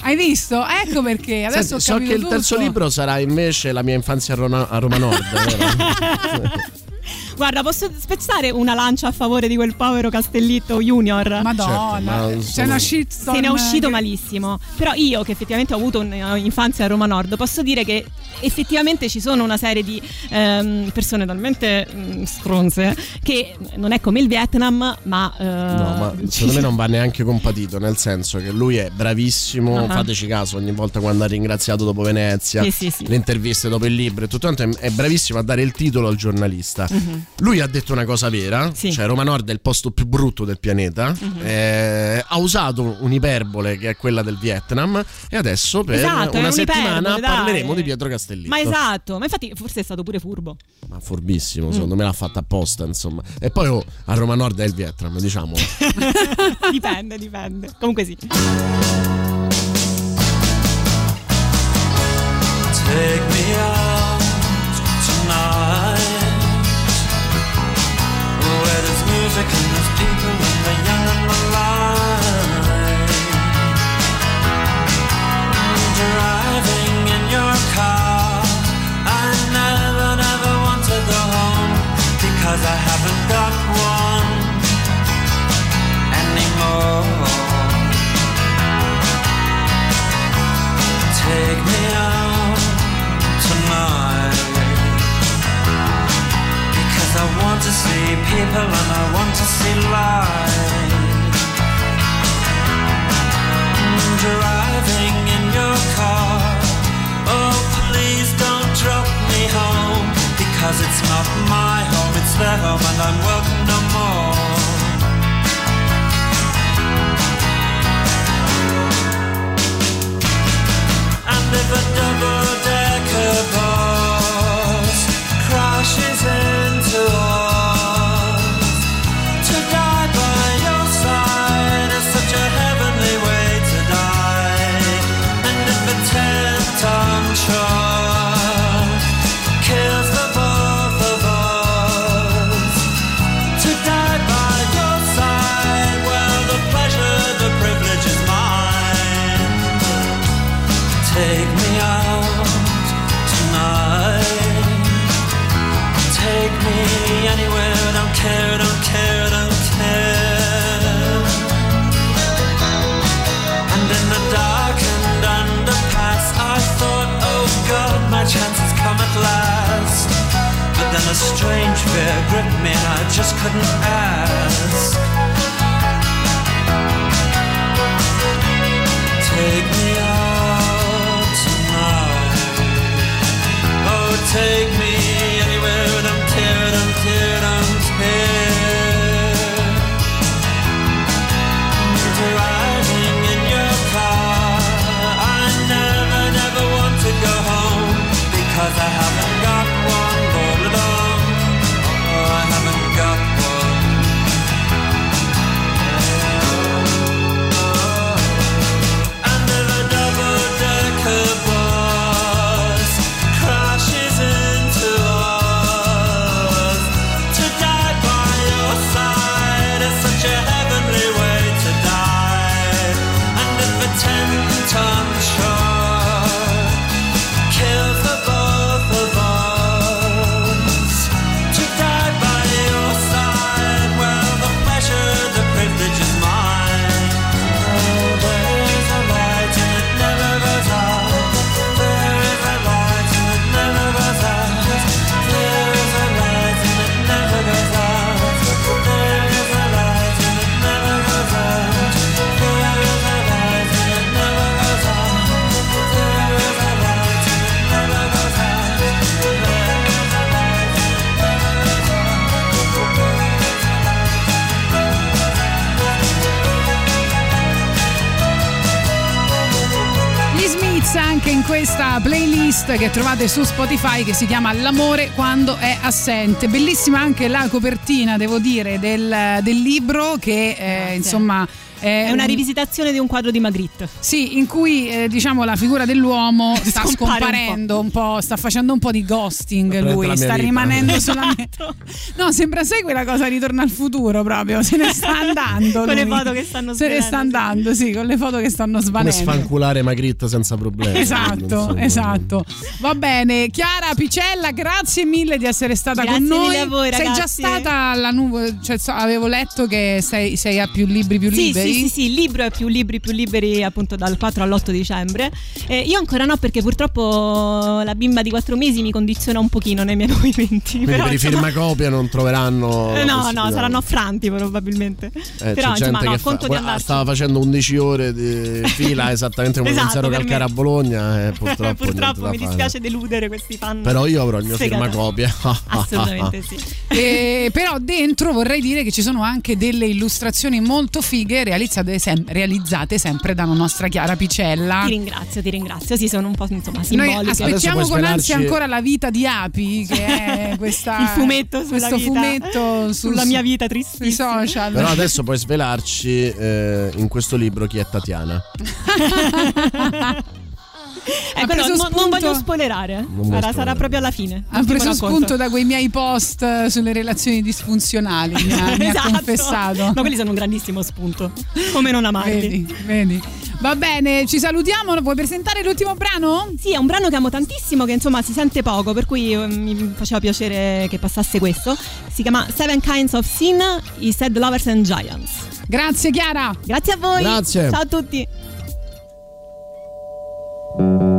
Hai visto? Ecco perché. Adesso Senti, ho so che il terzo tutto. libro sarà invece La mia infanzia a Roma, a Roma Nord. Guarda, posso spezzare una lancia a favore di quel povero Castellitto Junior? Madonna, Certo, c'è una shitstorm. Se ne è uscito malissimo. Però io, che effettivamente ho avuto un'infanzia a Roma Nord, posso dire che effettivamente ci sono una serie di ehm, persone talmente mm, stronze che non è come il Vietnam, ma. eh, No, ma secondo me non va neanche compatito, nel senso che lui è bravissimo, Ah. fateci caso ogni volta quando ha ringraziato dopo Venezia, Sì, sì, sì. le interviste dopo il libro e tutto quanto, è- è bravissimo a dare il titolo al giornalista. Mhm. Lui ha detto una cosa vera, Sì. cioè Roma Nord è il posto più brutto del pianeta, Mhm. eh, ha usato un'iperbole che è quella del Vietnam e adesso per Esatto, una settimana dai. parleremo di Pietro Castellitto. Ma esatto, ma infatti forse è stato pure furbo. Ma furbissimo, Mm. secondo me l'ha fatta apposta, insomma. E poi oh, a Roma Nord è il Vietnam, diciamo. dipende, dipende. Comunque sì. Take me out people and I want to see light. Driving in your car. Oh please don't drop me home. Because it's not my home, it's their home and I'm welcome no more. And if a double-decker a strange fear gripped me, and I just couldn't ask. Please me. Beats anche in questa playlist che trovate su Spotify che si chiama L'amore quando è assente. Bellissima anche la copertina, devo dire, del, del libro che eh, insomma È una un- rivisitazione di un quadro di Magritte. Sì, in cui eh, diciamo la figura dell'uomo sta Scompare un scomparendo un po'. sta facendo un po' di ghosting Prende lui, sta vita. rimanendo solamente. No, sembra sai quella cosa ritorna al futuro proprio, se ne sta andando. Con le lui. foto che stanno Se ne sta andando, sì, con le foto che stanno Come svanendo. sfanculare Magritte senza problemi. Esatto, Non so. esatto. Va bene, Chiara Picella, grazie mille di essere stata Grazie con noi. mille a voi, sei già stata alla nuvola, cioè so- avevo letto che sei, sei a più libri più Sì, liberi. sì, sì, sì, il libro è più libri, più liberi appunto dal 4 all'8 dicembre. Eh, io ancora no perché purtroppo la bimba di 4 mesi mi condiziona un pochino nei miei movimenti. Quindi però, per i firmacopia non troveranno. no, no, saranno affranti probabilmente. Eh, però c'è insomma gente no, che fa- stava facendo 11 ore di fila esattamente come Esatto, Calcara me. a Bologna e purtroppo, Purtroppo mi dispiace deludere questi fan. Però io avrò il mio sfegatati. firmacopia. Assolutamente sì. Eh, però dentro vorrei dire che ci sono anche delle illustrazioni molto fighe realizzate, sem- realizzate sempre dalla nostra Chiara Picella. Ti ringrazio, ti ringrazio. Sì, sono un po' insomma Noi simboliche. aspettiamo puoi con ansia ancora la vita di Api, che è questa, Il fumetto sulla questo vita- fumetto su- sulla mia vita sui tristissima. social. Però adesso puoi svelarci eh, in questo libro chi è Tatiana. Eh, Ha quello preso non, non spunto- voglio spoilerare. vuoi Sarà, spoilerare. sarà proprio alla fine. Ha preso spunto da quei miei post eh, sulle relazioni disfunzionali, mi ha, mi ha Esatto. confessato. Ma quelli sono un grandissimo spunto. Come non amarli? Vedi, vedi. Va bene, ci salutiamo. Vuoi presentare l'ultimo brano? Sì, è un brano che amo tantissimo, che insomma si sente poco, per cui eh, mi faceva piacere che passasse questo. Si chiama Seven Kinds of Sin, i Sad Lovers and Giants. Grazie Chiara. Grazie a voi. Grazie. Ciao a tutti. Seven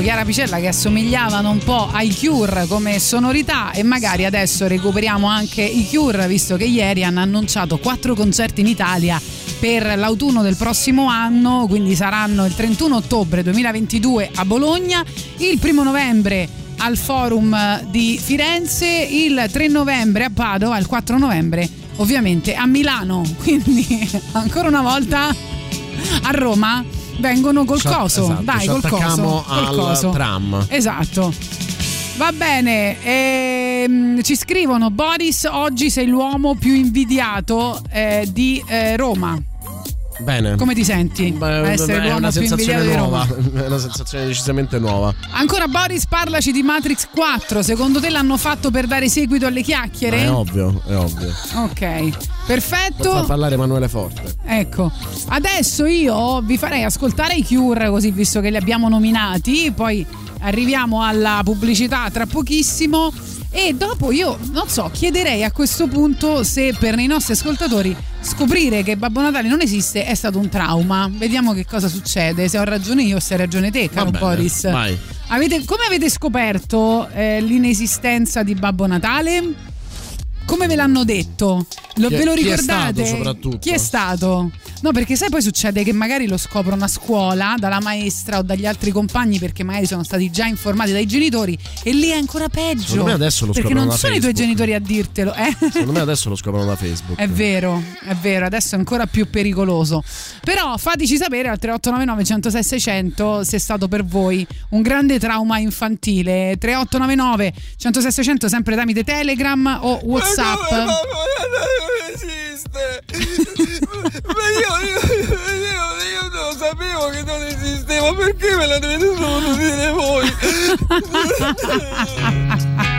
diceva appunto Chiara Picella che assomigliavano un po' ai Cure come sonorità e magari adesso recuperiamo anche i Cure visto che ieri hanno annunciato quattro concerti in Italia per l'autunno del prossimo anno, quindi saranno il 31 ottobre 2022 a Bologna, il primo novembre al Forum di Firenze, il 3 novembre a Padova, il 4 novembre ovviamente a Milano, quindi ancora una volta a Roma vengono col Ci- coso. esatto, Dai, col coso. col al coso. tram. Esatto. Va bene, ehm, ci scrivono Boris, oggi sei l'uomo più invidiato eh, di eh, Roma. Bene. Come ti senti? Beh, essere è l'uomo una più sensazione invidiato di Roma. nuova, è una sensazione decisamente nuova. Ancora Boris, parlaci di Matrix 4. Secondo te l'hanno fatto per dare seguito alle Ma chiacchiere? è ovvio, è ovvio. Ok, Per perfetto. far parlare Emanuele Forte. Ecco, adesso io vi farei ascoltare i Cure così visto che li abbiamo nominati, poi arriviamo alla pubblicità tra pochissimo e dopo io non so, chiederei a questo punto se per i nostri ascoltatori scoprire che Babbo Natale non esiste è stato un trauma. Vediamo che cosa succede, se ho ragione io o se hai ragione te, caro bene, Boris. Avete- come avete scoperto eh, l'inesistenza di Babbo Natale? Come ve l'hanno detto? Lo, Chi ve lo chi è ricordate? stato soprattutto? Chi è stato? No, perché sai poi succede che magari lo scoprono a scuola dalla maestra o dagli altri compagni perché magari sono stati già informati dai genitori e lì è ancora peggio. Secondo me adesso lo Perché scoprono non sono i tuoi Facebook. genitori a dirtelo, eh? Secondo me adesso lo scoprono da Facebook. È vero, è vero, adesso è ancora più pericoloso. Però fateci sapere al 3899 106 600 se è stato per voi un grande trauma infantile. 3899 106 600 sempre tramite Telegram o WhatsApp. non esiste! Ma io, io, io, io non sapevo che non esisteva, perché me l'avete dovuto dire voi?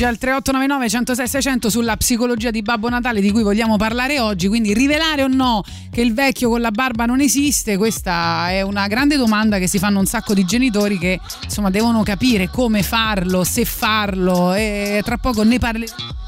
messaggi al 3899 106 600 sulla psicologia di Babbo Natale di cui vogliamo parlare oggi, quindi rivelare o no che il vecchio con la barba non esiste, questa è una grande domanda che si fanno un sacco di genitori che insomma devono capire come farlo, se farlo e tra poco ne parleremo.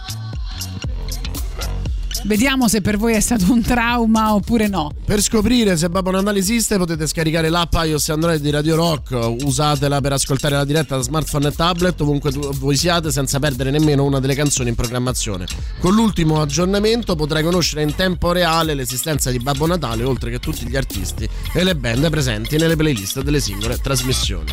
Vediamo se per voi è stato un trauma oppure no. Per scoprire se Babbo Natale esiste potete scaricare l'app iOS Android di Radio Rock, usatela per ascoltare la diretta da smartphone e tablet ovunque voi siate senza perdere nemmeno una delle canzoni in programmazione. Con l'ultimo aggiornamento potrai conoscere in tempo reale l'esistenza di Babbo Natale oltre che tutti gli artisti e le band presenti nelle playlist delle singole trasmissioni.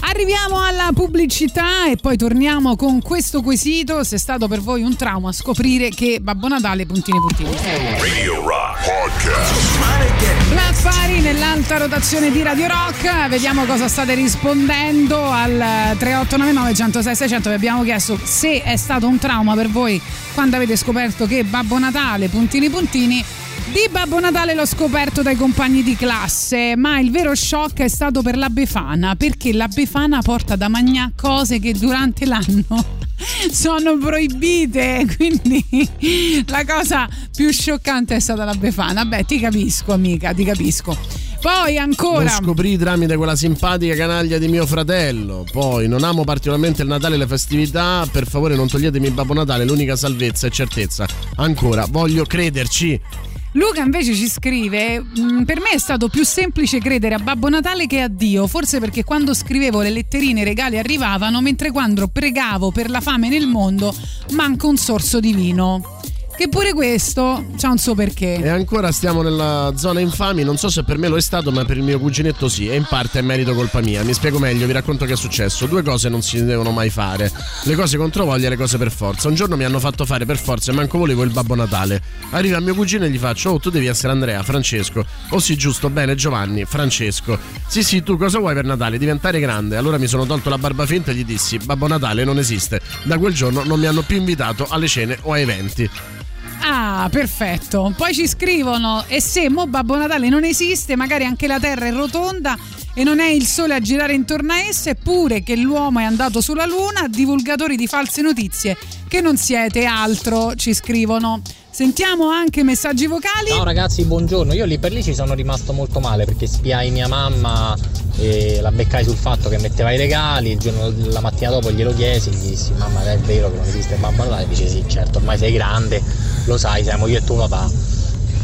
Arriviamo alla pubblicità e poi torniamo con questo quesito. Se è stato per voi un trauma scoprire che Babbo Natale puntini puntini. Radio Rock Podcast. L'affari nell'alta rotazione di Radio Rock. Vediamo cosa state rispondendo al 3899 106 600. Vi abbiamo chiesto se è stato un trauma per voi quando avete scoperto che Babbo Natale puntini puntini di Babbo Natale l'ho scoperto dai compagni di classe, ma il vero shock è stato per la Befana, perché la Befana porta da mangiare cose che durante l'anno sono proibite, quindi la cosa più scioccante è stata la Befana. Beh, ti capisco amica, ti capisco. Poi Lo ancora... scoprì tramite quella simpatica canaglia di mio fratello. Poi non amo particolarmente il Natale e le festività. Per favore, non toglietemi Babbo Natale, l'unica salvezza e certezza. Ancora, voglio crederci. Luca invece ci scrive: "Mm, Per me è stato più semplice credere a Babbo Natale che a Dio, forse perché quando scrivevo le letterine i regali arrivavano, mentre quando pregavo per la fame nel mondo manca un sorso di vino. Che pure questo c'ha un suo perché. E ancora stiamo nella zona infami, non so se per me lo è stato, ma per il mio cuginetto sì, e in parte è merito colpa mia. Mi spiego meglio, vi racconto che è successo. Due cose non si devono mai fare. Le cose contro voglia e le cose per forza. Un giorno mi hanno fatto fare per forza e manco volevo il Babbo Natale. Arriva mio cugino e gli faccio, oh tu devi essere Andrea, Francesco. Oh sì, giusto, bene, Giovanni, Francesco. Sì sì, tu cosa vuoi per Natale? Diventare grande. Allora mi sono tolto la barba finta e gli dissi, Babbo Natale non esiste. Da quel giorno non mi hanno più invitato alle cene o a eventi. Ah, perfetto. Poi ci scrivono: e se mo Babbo Natale non esiste, magari anche la Terra è rotonda e non è il sole a girare intorno a essa, eppure che l'uomo è andato sulla Luna, divulgatori di false notizie, che non siete altro, ci scrivono. Sentiamo anche messaggi vocali. Ciao ragazzi, buongiorno. Io lì per lì ci sono rimasto molto male perché spiai mia mamma e la beccai sul fatto che metteva i regali. Giorno, la mattina dopo glielo chiesi, gli dissi: Mamma, è vero che non esiste Babbo Natale? Dice: Sì, certo, ormai sei grande, lo sai, siamo io e tuo papà.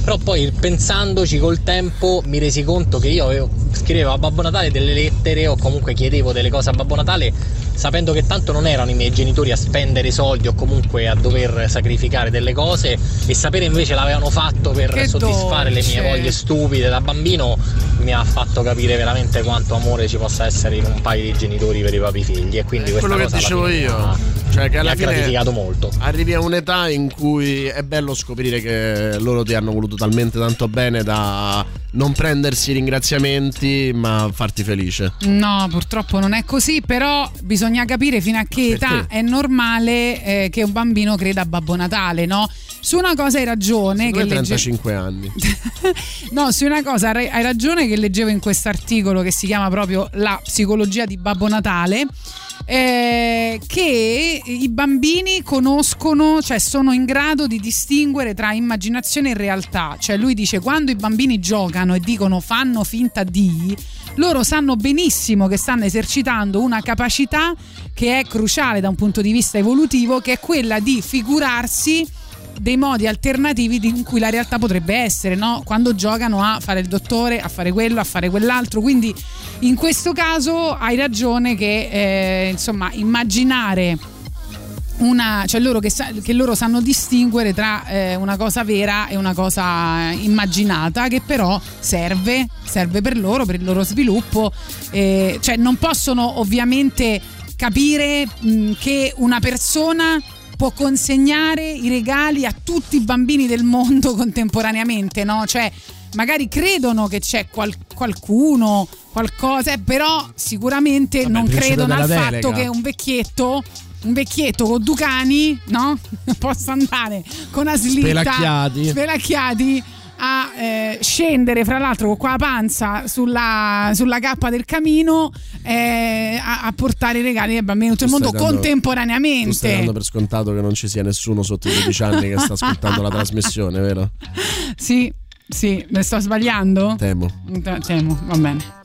Però poi pensandoci col tempo mi resi conto che io avevo- scrivevo a Babbo Natale delle lettere o comunque chiedevo delle cose a Babbo Natale sapendo che tanto non erano i miei genitori a spendere soldi o comunque a dover sacrificare delle cose e sapere invece l'avevano fatto per Che soddisfare le mie dolce. voglie stupide da bambino mi ha fatto capire veramente quanto amore ci possa essere in un paio di genitori per i propri figli e quindi questa quello che cosa alla dicevo io. Ha- Cioè, che mi alla ha fine gratificato molto. Arrivi a un'età in cui è bello scoprire che loro ti hanno voluto talmente tanto bene da non prendersi ringraziamenti, ma farti felice. No, purtroppo non è così, però bisogna capire fino a che età è normale eh, che un bambino creda a Babbo Natale, no? Su una cosa hai ragione. Che hai legge- 35 anni. No, su una cosa hai hai ragione che leggevo in quest'articolo che si chiama proprio La psicologia di Babbo Natale. Eh, che i bambini conoscono, cioè sono in grado di distinguere tra immaginazione e realtà. Cioè lui dice quando i bambini giocano e dicono fanno finta di, loro sanno benissimo che stanno esercitando una capacità che è cruciale da un punto di vista evolutivo, che è quella di figurarsi dei modi alternativi di- cui la realtà potrebbe essere, no? Quando giocano a fare il dottore, a fare quello, a fare quell'altro. Quindi in questo caso hai ragione che eh, insomma immaginare una, cioè loro che, sa- che loro sanno distinguere tra eh, una cosa vera e una cosa immaginata che però serve, serve per loro, per il loro sviluppo. Eh, cioè non possono ovviamente capire mh, che una persona può consegnare i regali a tutti i bambini del mondo contemporaneamente, no? Cioè magari credono che c'è qual- qualcuno, qualcosa, eh, però sicuramente Vabbè, non credono al della fatto delega. che un vecchietto un vecchietto con due cani, no? Possa andare con una slitta Spelacchiati a eh, scendere, fra l'altro, con la panza sulla, sulla cappa del camino eh, a, a, portare i regali ai bambini di tutto il mondo dando, contemporaneamente. Tu dando per scontato che non ci sia nessuno sotto i 12 anni che sta ascoltando la trasmissione, vero? Sì, sì, ne sto sbagliando? Temo. Temo, va bene.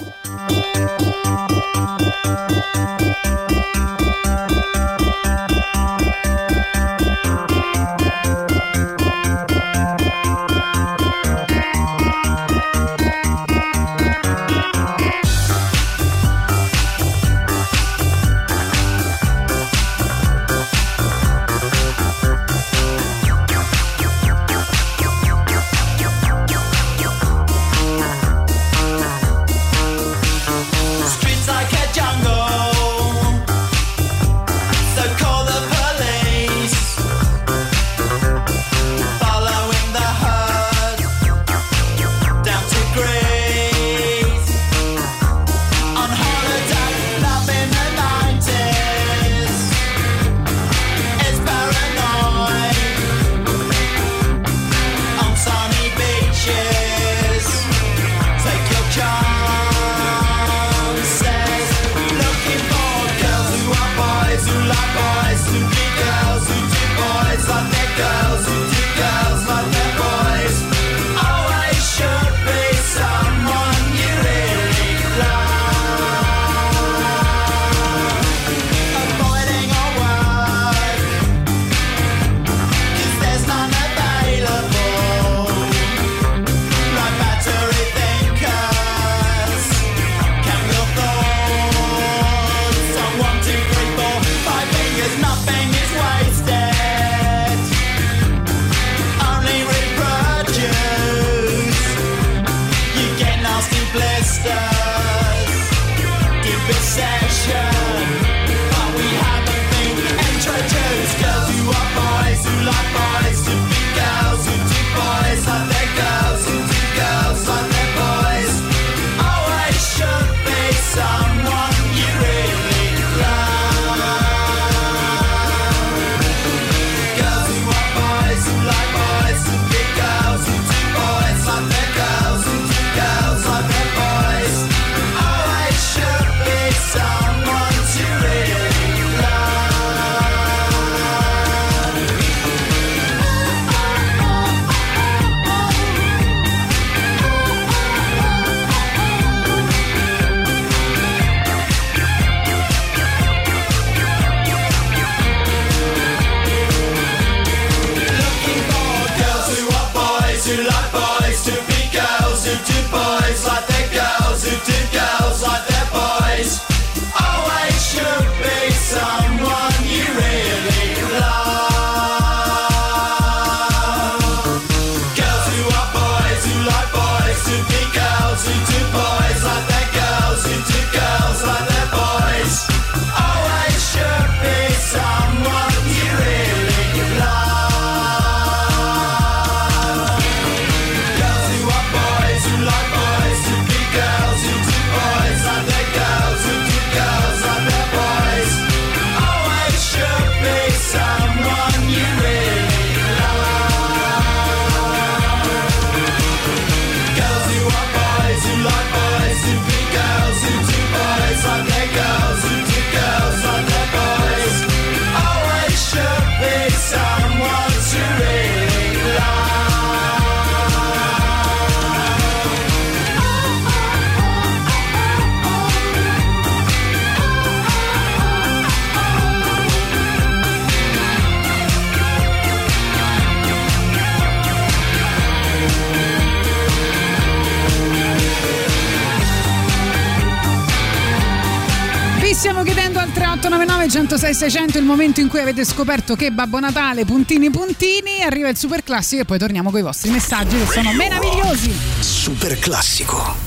600 il momento in cui avete scoperto che Babbo Natale, puntini puntini, arriva il super classico e poi torniamo con i vostri messaggi che sono meravigliosi. Super classico.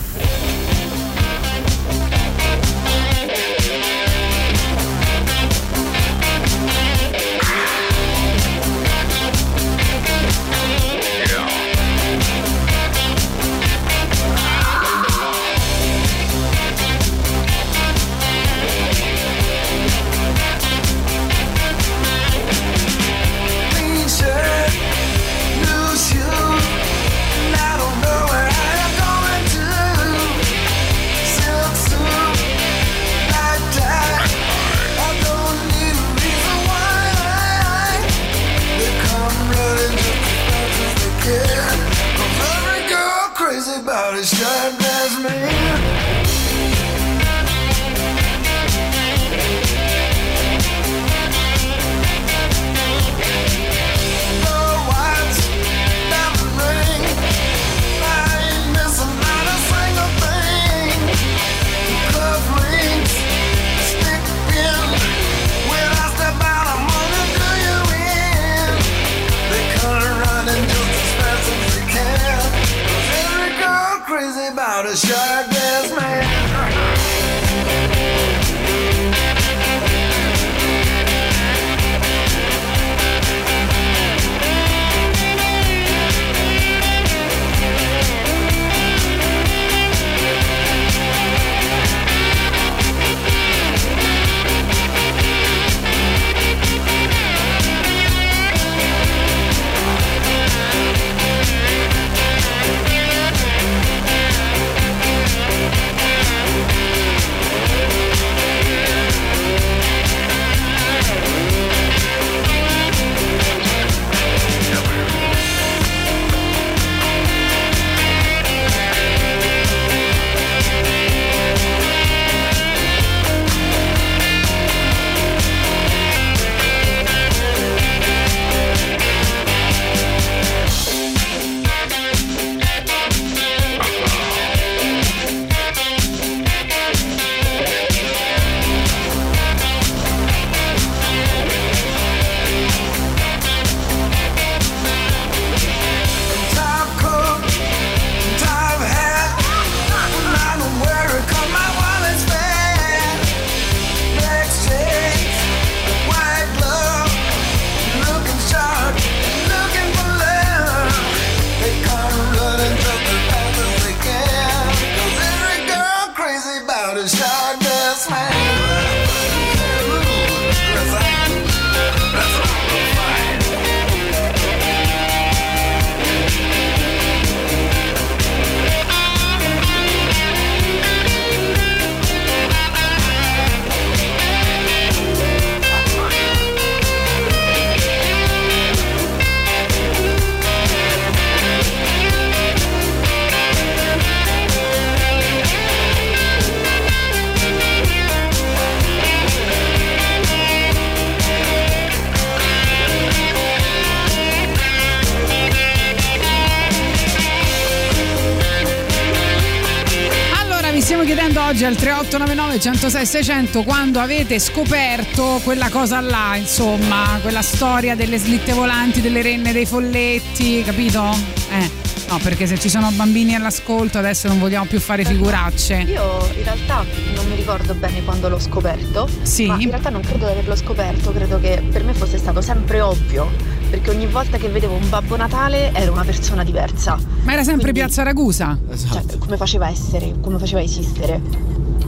Chiedendo oggi al 3899 106 600 quando avete scoperto quella cosa là, insomma, quella storia delle slitte volanti, delle renne, dei folletti, capito? Eh, no, perché se ci sono bambini all'ascolto adesso non vogliamo più fare figuracce. Io in realtà non mi ricordo bene quando l'ho scoperto, Sì. ma in realtà non credo di averlo scoperto, credo che per me fosse stato sempre ovvio, perché ogni volta che vedevo un Babbo Natale era una persona diversa. Ma era sempre Piazza Ragusa? Cioè, come faceva a essere, come faceva a esistere.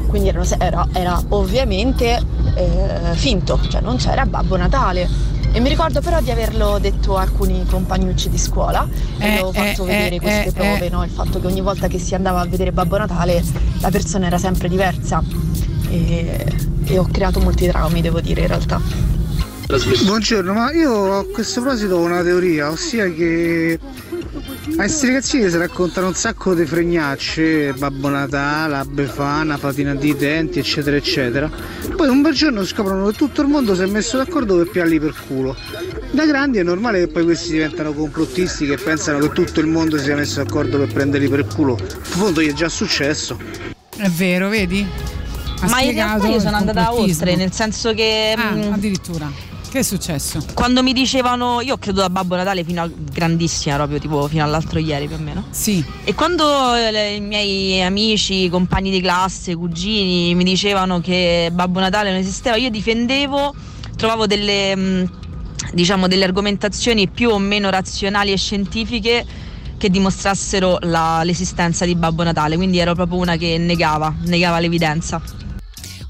Quindi erano era, era ovviamente eh, finto, cioè non c'era Babbo Natale. E mi ricordo però di averlo detto a alcuni compagnucci di scuola e Eh, avevo fatto eh, vedere eh, queste eh, prove, eh. no? il fatto che ogni volta che si andava a vedere Babbo Natale la persona era sempre diversa e, e ho creato molti traumi, devo dire in realtà. Buongiorno, ma io a questo proposito ho una teoria, ossia che a questi ragazzini si raccontano un sacco di fregnacce, Babbo Natale, Befana, Fatina di denti, eccetera, eccetera. Poi un bel giorno scoprono che tutto il mondo si è messo d'accordo per piarli per culo. Da grandi è normale che poi questi diventano complottisti che pensano che tutto il mondo si sia messo d'accordo per prenderli per culo. In fondo gli è già successo. È vero, vedi? Ha Ma in realtà io sono andata oltre, nel senso che. Ah, mm, addirittura. Che è successo? Quando mi dicevano, io credo da Babbo Natale fino a grandissima, proprio tipo fino all'altro ieri più o meno. Sì. E quando eh, i miei amici, compagni di classe, cugini mi dicevano che Babbo Natale non esisteva, io difendevo, trovavo delle, mh, diciamo, delle argomentazioni più o meno razionali e scientifiche che dimostrassero la- l'esistenza di Babbo Natale, quindi ero proprio una che negava, negava l'evidenza.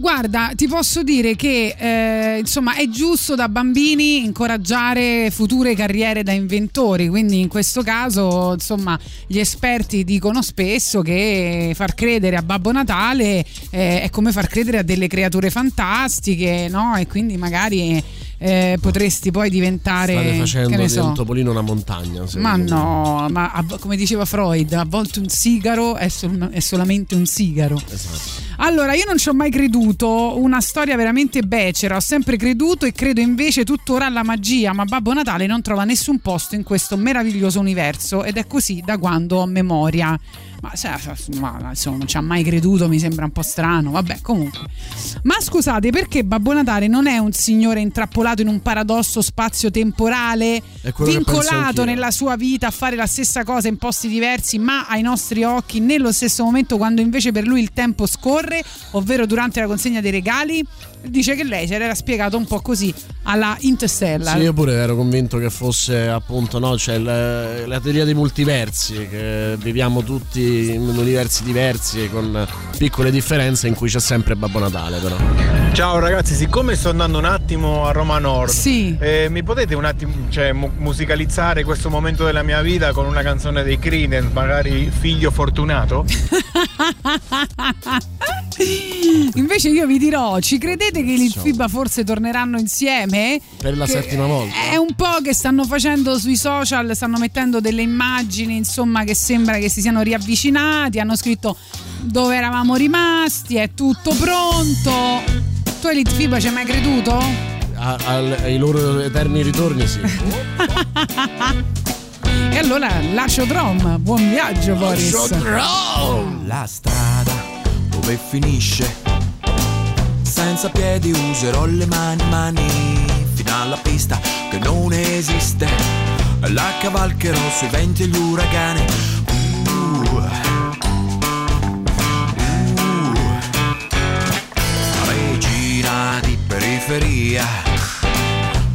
Guarda, ti posso dire che eh, insomma è giusto da bambini incoraggiare future carriere da inventori, quindi in questo caso insomma gli esperti dicono spesso che far credere a Babbo Natale eh, è come far credere a delle creature fantastiche, no? E quindi magari eh, potresti poi diventare... State facendo che so. un topolino una montagna. Ma me. no, ma a- come diceva Freud, a volte un sigaro è, sol- è solamente un sigaro. Esatto. Allora, io non ci ho mai creduto, una storia veramente becera, ho sempre creduto e credo invece tuttora alla magia, ma Babbo Natale non trova nessun posto in questo meraviglioso universo ed è così da quando ho memoria. Ma, ma, insomma, non ci ha mai creduto, mi sembra un po' strano. Vabbè, comunque. Ma scusate, perché Babbo Natale non è un signore intrappolato in un paradosso spazio-temporale, vincolato nella sua vita a fare la stessa cosa in posti diversi, ma ai nostri occhi nello stesso momento, quando invece per lui il tempo scorre, ovvero durante la consegna dei regali? Dice che lei ce l'era spiegato un po' così alla Interstellar. Sì, io pure ero convinto che fosse appunto no, cioè la, la teoria dei multiversi, che viviamo tutti in universi diversi con piccole differenze in cui c'è sempre Babbo Natale però. Ciao ragazzi, siccome sto andando un attimo a Roma Nord, eh, mi potete un attimo cioè, mu- musicalizzare questo momento della mia vita con una canzone dei Creedence, magari Figlio Fortunato? Invece io vi dirò, ci credete che il FIBA forse torneranno insieme? Per la Che settima volta. È un po' che stanno facendo sui social, stanno mettendo delle immagini, insomma, che sembra che si siano riavvicinati, hanno scritto dove eravamo rimasti, è tutto pronto. Tu Elite FIBA ci hai mai creduto? A- al- ai loro eterni ritorni sì. E allora lascio Drom, buon viaggio Boris. La strada dove finisce? Senza piedi userò le mani, mani fino alla pista che non esiste. La cavalcherò sui venti e gli uragani. Uh. Uh. Regina di periferia,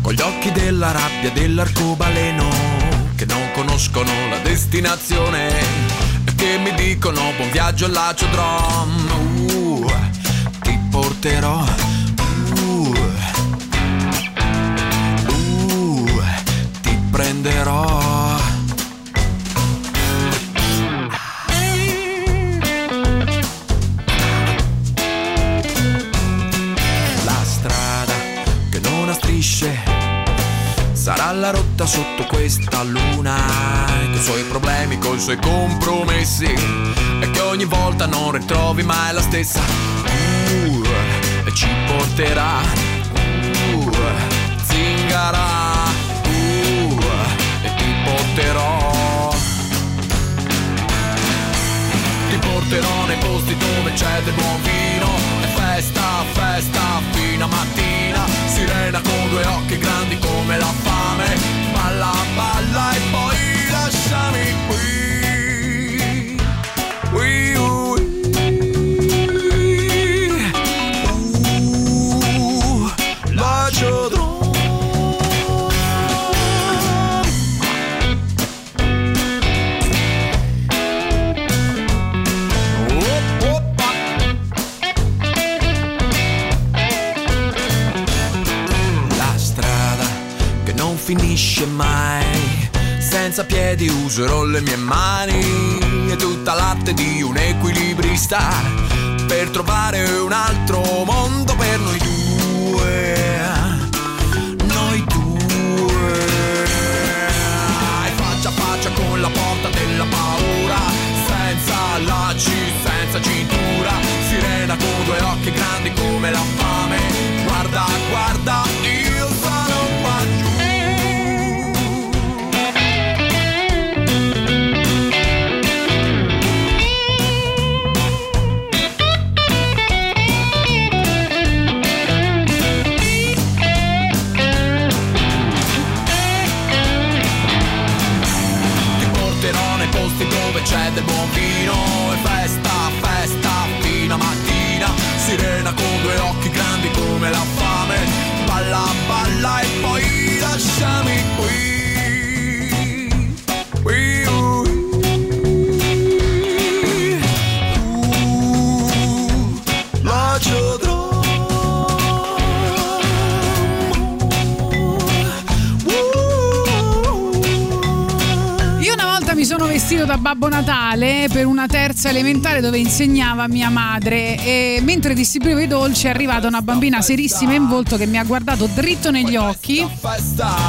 con gli occhi della rabbia dell'arcobaleno che non conoscono la destinazione e che mi dicono buon viaggio all'acio drum. Porterò. Uh, uh, ti prenderò. Sarà la rotta sotto questa luna Con i suoi problemi, con i suoi compromessi E che ogni volta non ritrovi mai la stessa Uh, ci porterà. Uh, Zingara. Uh, E ti porterò. Ti porterò nei posti dove c'è del buon vino. E festa, festa fino a mattina. Sirena con due occhi grandi come la fame. Balla, balla e poi lasciami qui finisce mai. Senza piedi userò le mie mani e tutta l'arte di un equilibrista per trovare un altro mondo per noi due. Noi due. E faccia a faccia con la porta della paura, senza lacci, senza cintura, sirena con due occhi grandi come la fame. Vestito da Babbo Natale per una terza elementare dove insegnava mia madre e mentre distribuivo i dolci è arrivata una bambina serissima in volto che mi ha guardato dritto negli occhi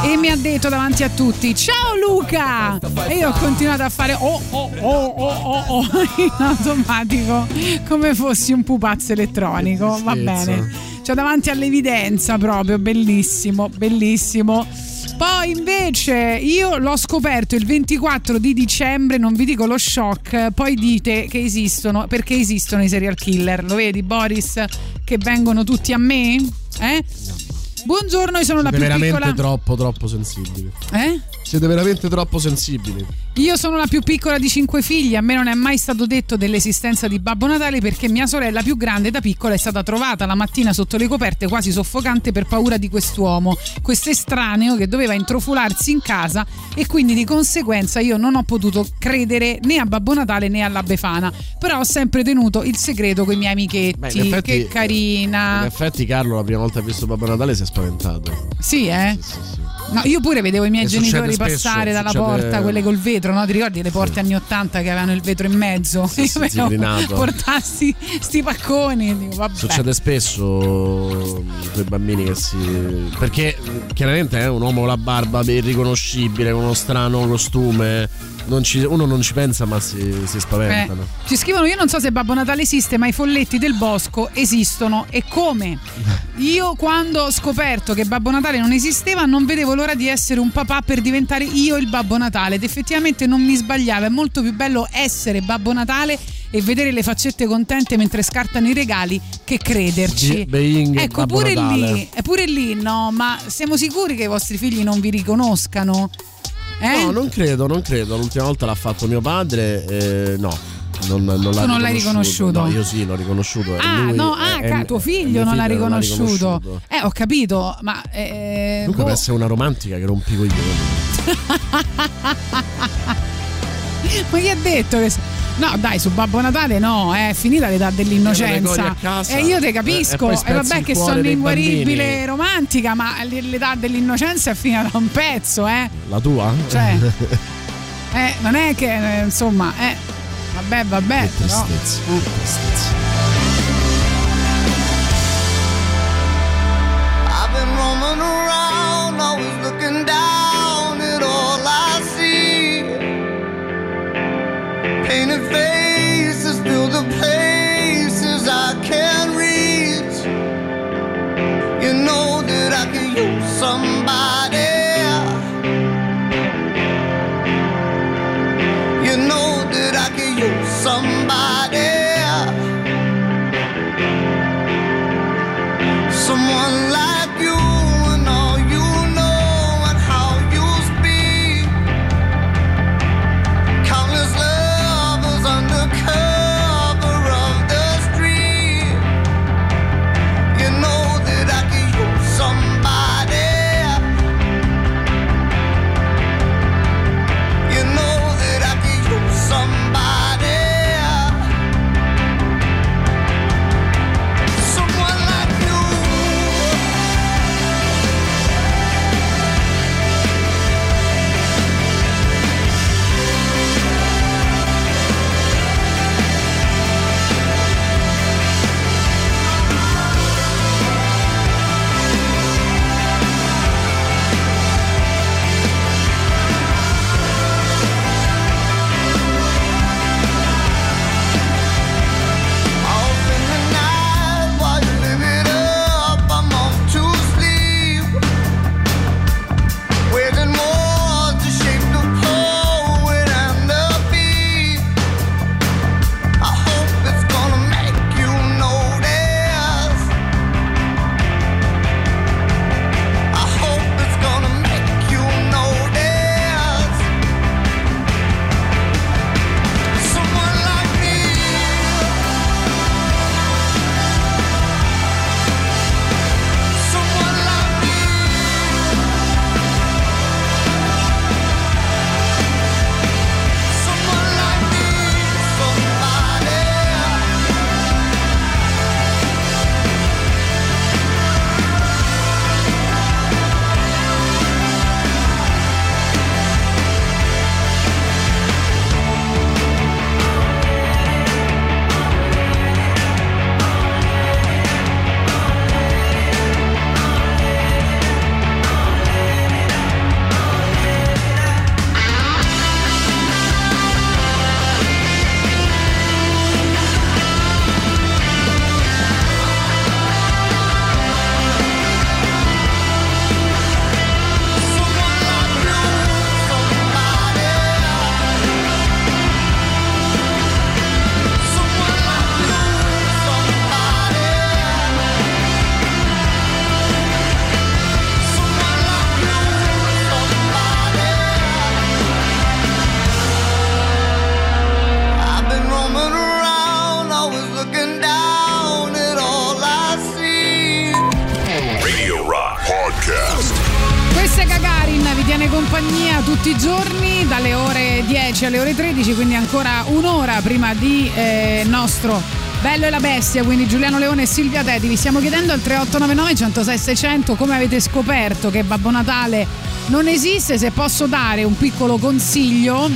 e mi ha detto davanti a tutti ciao Luca! E io ho continuato a fare oh oh oh oh oh, oh in automatico come fossi un pupazzo elettronico. Va bene. Cioè davanti all'evidenza proprio, bellissimo, bellissimo. Poi invece io l'ho scoperto il 24 di dicembre, non vi dico lo shock, poi dite che esistono, perché esistono i serial killer. Lo vedi Boris che vengono tutti a me? Eh? Buongiorno, io sono la Siete più veramente piccola. troppo, troppo sensibili. Eh? Siete veramente troppo sensibili. Io sono la più piccola di cinque figli, a me non è mai stato detto dell'esistenza di Babbo Natale perché mia sorella più grande da piccola è stata trovata la mattina sotto le coperte quasi soffocante per paura di quest'uomo, questo estraneo che doveva introfularsi in casa e quindi di conseguenza io non ho potuto credere né a Babbo Natale né alla Befana, però ho sempre tenuto il segreto con i miei amichetti, Beh, effetti- che carina. In effetti, Carlo, la prima volta che ha visto Babbo Natale si è spaventato. Sì, eh? No, io pure vedevo i miei E genitori spesso, passare dalla succede- porta, quelle col vetro, no? Ti ricordi le porte anni 80 che avevano il vetro in mezzo? Sì, sì, Io vedevo portarsi sti pacconi. Dico, vabbè. Succede spesso mm, quei bambini che si. Perché mm, chiaramente è un uomo con la barba irriconoscibile, con uno strano costume. Non ci- uno non ci pensa, ma si, si Eh, spaventano. ci scrivono: Io non so se Babbo Natale esiste, ma i folletti del bosco esistono. E come? Io, quando ho scoperto che Babbo Natale non esisteva, non vedevo l'ora di essere un papà per diventare io il Babbo Natale. Ed effettivamente non mi sbagliava. È molto più bello essere Babbo Natale e vedere le faccette contente mentre scartano i regali che crederci. Be- being ecco, pure lì, è pure lì, no, ma siamo sicuri che i vostri figli non vi riconoscano? Eh? No, non credo, non credo. L'ultima volta l'ha fatto mio padre, eh, no. Non, non l'ha Tu non l'hai riconosciuto? No, io sì, l'ho riconosciuto. Ah, lui- no, ah, ca- tuo figlio non l'ha figlio riconosciuto. Eh, ho capito, ma. Eh, Comunque boh. per essere una romantica che rompi coglioni. ma chi ha detto che. No, dai, su Babbo Natale no, è finita l'età dell'innocenza. E io te eh, e capisco. poi E spezzi vabbè che sono inguaribile bambini. romantica, ma l'età dell'innocenza è finita da un pezzo, eh. La tua? Cioè. Eh, non è che, eh, insomma, eh. Vabbè, vabbè. Che però- tristezza, eh. che tristezza. I've been roaming around, always looking down Painted faces fill the places I can't reach. You know that I can 15 alle ore 13, quindi ancora un'ora prima di eh, nostro Bello e la Bestia, quindi Giuliano Leone e Silvia Teti. Vi stiamo chiedendo al 3899 106 600 come avete scoperto che Babbo Natale non esiste, se posso dare un piccolo consiglio,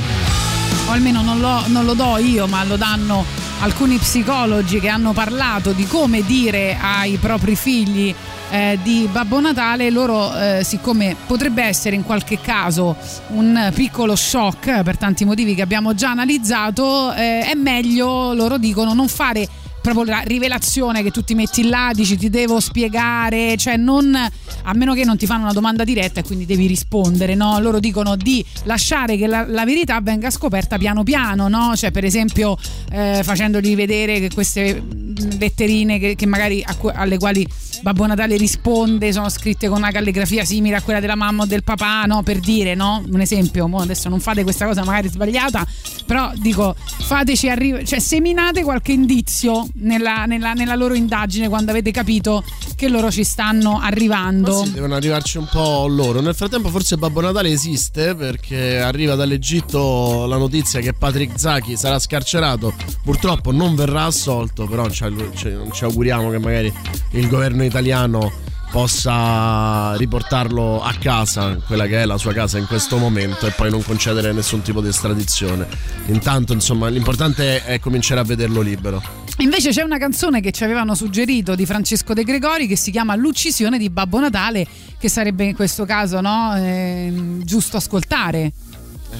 o almeno non lo, non lo do io, ma lo danno alcuni psicologi che hanno parlato di come dire ai propri figli eh, di Babbo Natale, loro eh, siccome potrebbe essere in qualche caso un piccolo shock per tanti motivi che abbiamo già analizzato, eh, è meglio, loro dicono, non fare proprio la rivelazione che tu ti metti là, dici ti devo spiegare, cioè non a meno che non ti fanno una domanda diretta e quindi devi rispondere, no? Loro dicono di lasciare che la, la verità venga scoperta piano piano, no? Cioè per esempio eh, facendogli vedere che queste mh, letterine che, che magari a alle quali Babbo Natale risponde sono scritte con una calligrafia simile a quella della mamma o del papà, no? Per dire, no? Un esempio, adesso non fate questa cosa magari sbagliata, però dico, fateci arrivare, cioè seminate qualche indizio nella, nella- nella loro indagine quando avete capito che loro ci stanno arrivando. Sì, devono arrivarci un po' loro. Nel frattempo, forse Babbo Natale esiste perché arriva dall'Egitto la notizia che Patrick Zaki sarà scarcerato. Purtroppo non verrà assolto, però ci, ci- ci auguriamo che magari il governo italiano possa riportarlo a casa, quella che è la sua casa in questo momento, e poi non concedere nessun tipo di estradizione. Intanto, insomma, l'importante è cominciare a vederlo libero. Invece c'è una canzone che ci avevano suggerito di Francesco De Gregori che si chiama L'uccisione di Babbo Natale, che sarebbe in questo caso no, ehm, giusto ascoltare.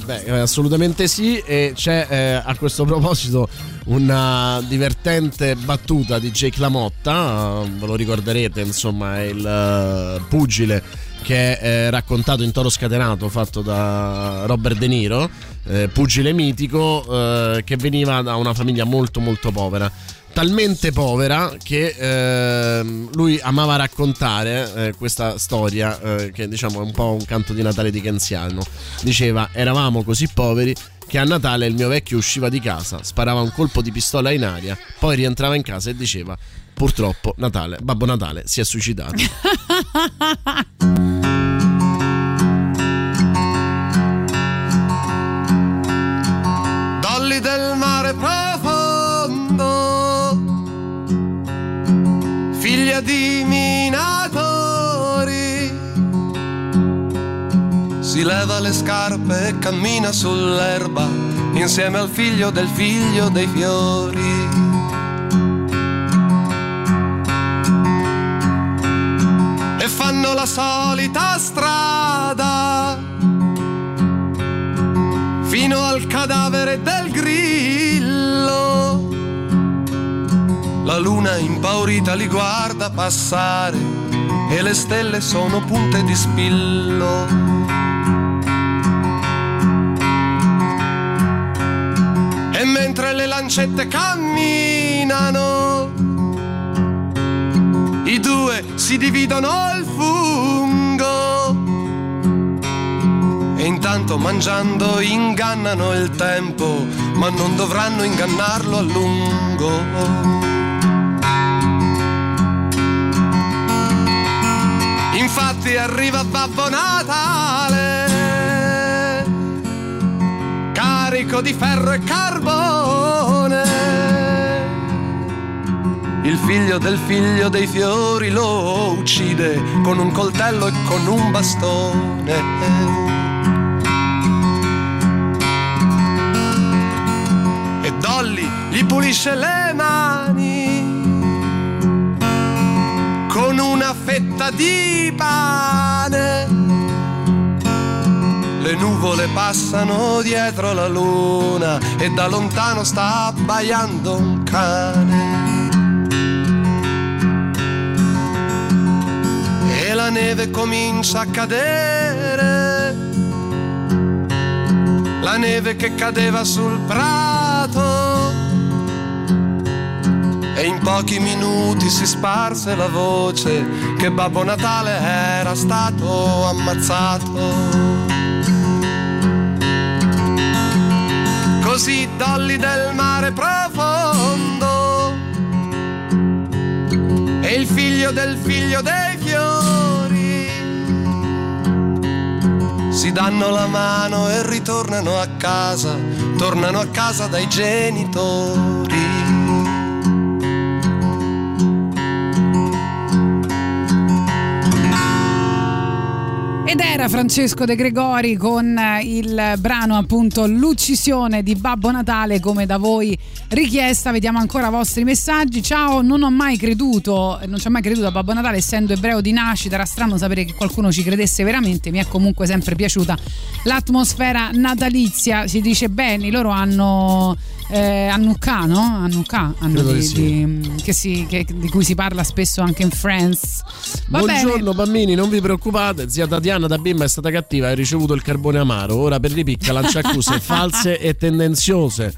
Eh Beh, eh, assolutamente sì, e c'è eh, a questo proposito una divertente battuta di Jake LaMotta, eh, ve lo ricorderete, insomma, il eh, pugile che è raccontato in Toro Scatenato, fatto da Robert De Niro, eh, pugile mitico eh, che veniva da una famiglia molto molto povera talmente povera che ehm, lui amava raccontare eh, questa storia eh, che diciamo è un po' un canto di Natale dickensiano. Diceva eravamo così poveri che a Natale il mio vecchio usciva di casa, sparava un colpo di pistola in aria, poi rientrava in casa e diceva purtroppo Natale, Babbo Natale si è suicidato. si leva le scarpe e cammina sull'erba insieme al figlio del figlio dei fiori. E fanno la solita strada fino al cadavere del grillo. La luna impaurita li guarda passare e le stelle sono punte di spillo. E mentre le lancette camminano, i due si dividono il fungo e intanto mangiando ingannano il tempo, ma non dovranno ingannarlo a lungo. Infatti arriva Babbo Natale, carico di ferro e carbone. Il figlio del figlio dei fiori lo uccide con un coltello e con un bastone. e Dolly gli pulisce le mani con una fetta di pane. Le nuvole passano dietro la luna e da lontano sta abbaiando un cane. E la neve comincia a cadere la neve che cadeva sul prato e in pochi minuti si sparse la voce che Babbo Natale era stato ammazzato. così dolli del mare profondo. E il figlio del figlio dei fiori si danno la mano e ritornano a casa, tornano a casa dai genitori. Era Francesco De Gregori con eh, il brano appunto L'uccisione di Babbo Natale come da voi richiesta. Vediamo ancora i vostri messaggi. Ciao, non ho mai creduto, non ci ho mai creduto a Babbo Natale essendo ebreo di nascita. Era strano sapere che qualcuno ci credesse veramente. Mi è comunque sempre piaciuta l'atmosfera natalizia. Si dice bene, loro hanno eh, Hanukkah, no? Hanno Credo di, sì. di- che si- che- di cui si parla spesso anche in Friends. Va bene. Buongiorno bambini, non vi preoccupate, zia Tatiana da bimba è stata cattiva e ha ricevuto il carbone amaro, ora per ripicca lancia accuse false e tendenziose.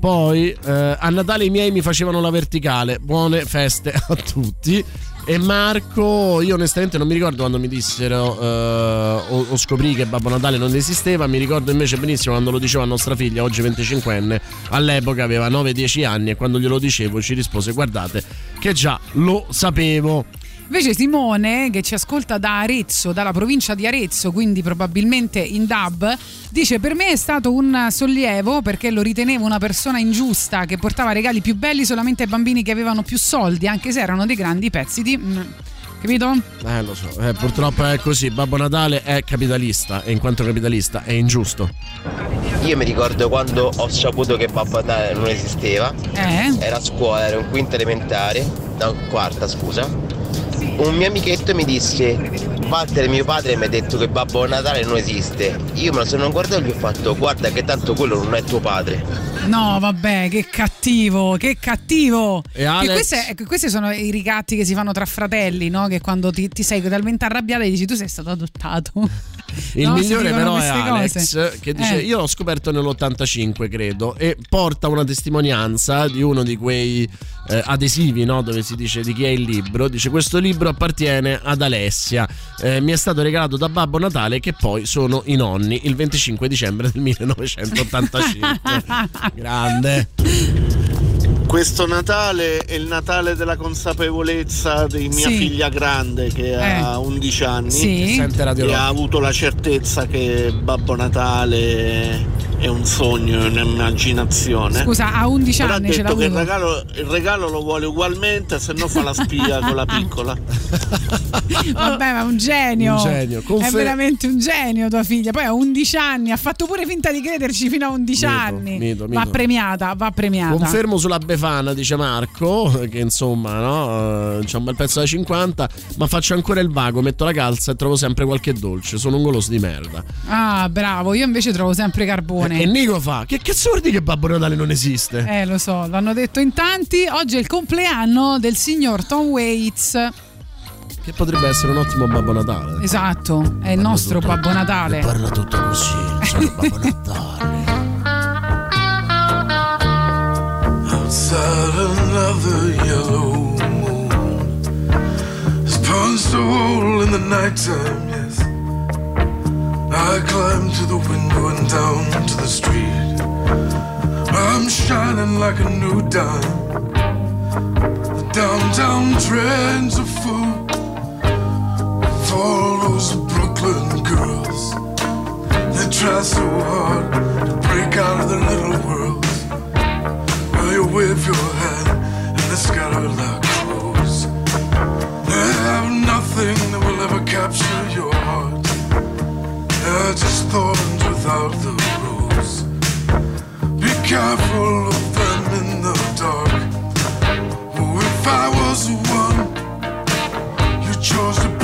Poi eh, a Natale i miei mi facevano la verticale, buone feste a tutti. E Marco, io onestamente non mi ricordo quando mi dissero eh, o, o scoprì che Babbo Natale non esisteva, mi ricordo invece benissimo quando lo diceva a nostra figlia, oggi 25enne, all'epoca aveva 9-10 anni e quando glielo dicevo ci rispose guardate che già lo sapevo. Invece Simone, che ci ascolta da Arezzo, dalla provincia di Arezzo, quindi probabilmente in DAB, dice per me è stato un sollievo perché lo ritenevo una persona ingiusta che portava regali più belli solamente ai bambini che avevano più soldi, anche se erano dei grandi pezzi di... mm, Capito? Eh, lo so, eh, purtroppo è così. Babbo Natale è capitalista e in quanto capitalista è ingiusto. Io mi ricordo quando ho saputo che Babbo Natale non esisteva. Eh? Era a scuola, era un quinto elementare, no, quarta scusa. Un mio amichetto mi disse, Walter mio padre mi ha detto che Babbo Natale non esiste. Io me lo sono guardato e gli ho fatto, guarda che tanto quello non è tuo padre. No, vabbè, che cattivo, che cattivo. E Alex? Che queste, ecco, questi sono i ricatti che si fanno tra fratelli, no? Che quando ti, ti sei talmente arrabbiato e dici tu sei stato adottato. Il No, migliore però è Alex cose. che dice Eh. io l'ho scoperto nell'85 credo e porta una testimonianza di uno di quei eh, adesivi no? dove si dice di chi è il libro. Dice questo libro appartiene ad Alessia, Eh, mi è stato regalato da Babbo Natale che poi sono i nonni il 25 dicembre del 1985. Grande. Questo Natale è il Natale della consapevolezza di mia Sì. figlia grande che ha Eh. 11 anni Sì. E ha avuto la certezza che Babbo Natale è un sogno, è un'immaginazione. Scusa, a 11 Però ha anni ce l'ha detto che il regalo, il regalo lo vuole ugualmente, se no fa la spia con la piccola. Vabbè, ma è un genio. Un genio. È Confer- veramente un genio tua figlia. Poi ha 11 anni, ha fatto pure finta di crederci fino a 11 Mito, anni. mito, Va mito. premiata, va premiata. Confermo sulla Befana, dice Marco, che insomma no, eh, c'è un bel pezzo da 50, ma faccio ancora il vago, metto la calza e trovo sempre qualche dolce, sono un goloso di merda. Ah, bravo, io invece trovo sempre carbone. E Nico fa, che cazzo vuol dire che Babbo Natale non esiste? Eh, lo so, l'hanno detto in tanti. Oggi è il compleanno del signor Tom Waits. Che potrebbe essere un ottimo Babbo Natale. Esatto, è il nostro Babbo Natale. Parla tutto così, sono Babbo Natale. Outside another yellow moon has punched a hole in the nighttime. I climb to the window and down to the street. I'm shining like a new dime. The downtown trends are full of all those Brooklyn girls. They try so hard to break out of their little world. Well, you wave your hand and they scatter like without the rose. Be careful of them in the dark. Oh, if I was the one, you chose to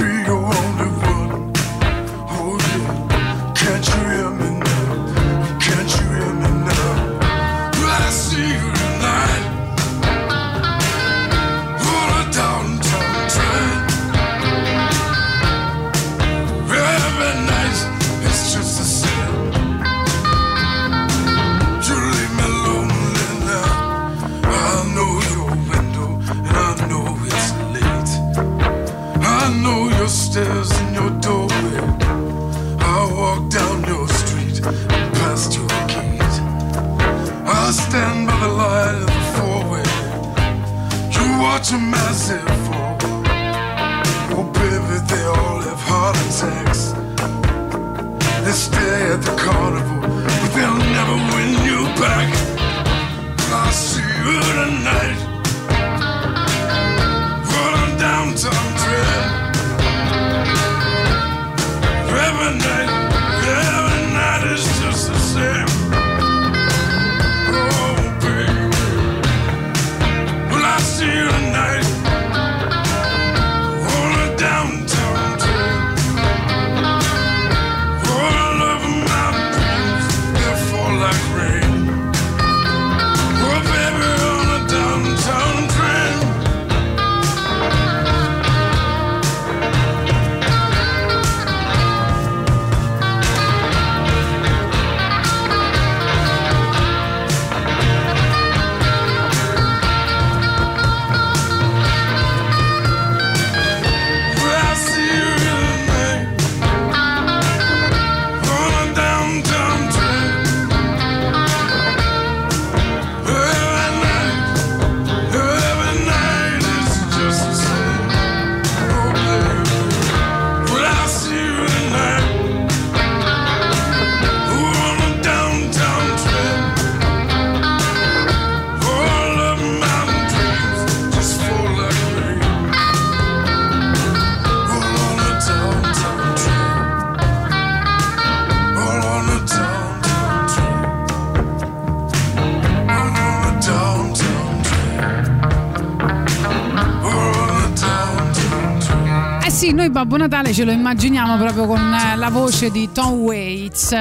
Babbo Natale ce lo immaginiamo proprio con eh, la voce di Tom Waits.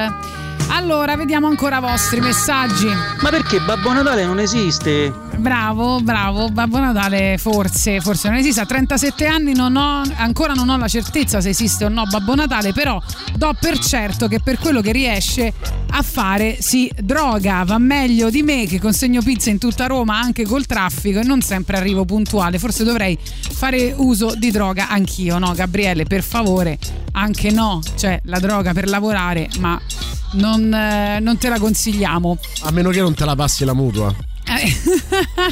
Allora, vediamo ancora i vostri messaggi. Ma perché Babbo Natale non esiste? Bravo, bravo, Babbo Natale forse, forse non esiste. A 37 anni non ho, ancora non ho la certezza se esiste o no Babbo Natale, però do per certo che per quello che riesce a fare si droga, va meglio di me che consegno pizza in tutta Roma anche col traffico e non sempre arrivo puntuale. Forse dovrei fare uso di droga anch'io, no Gabriele? Per favore, anche no, cioè la droga per lavorare, ma non, eh, non te la consigliamo. A meno che non te la passi la mutua. Eh,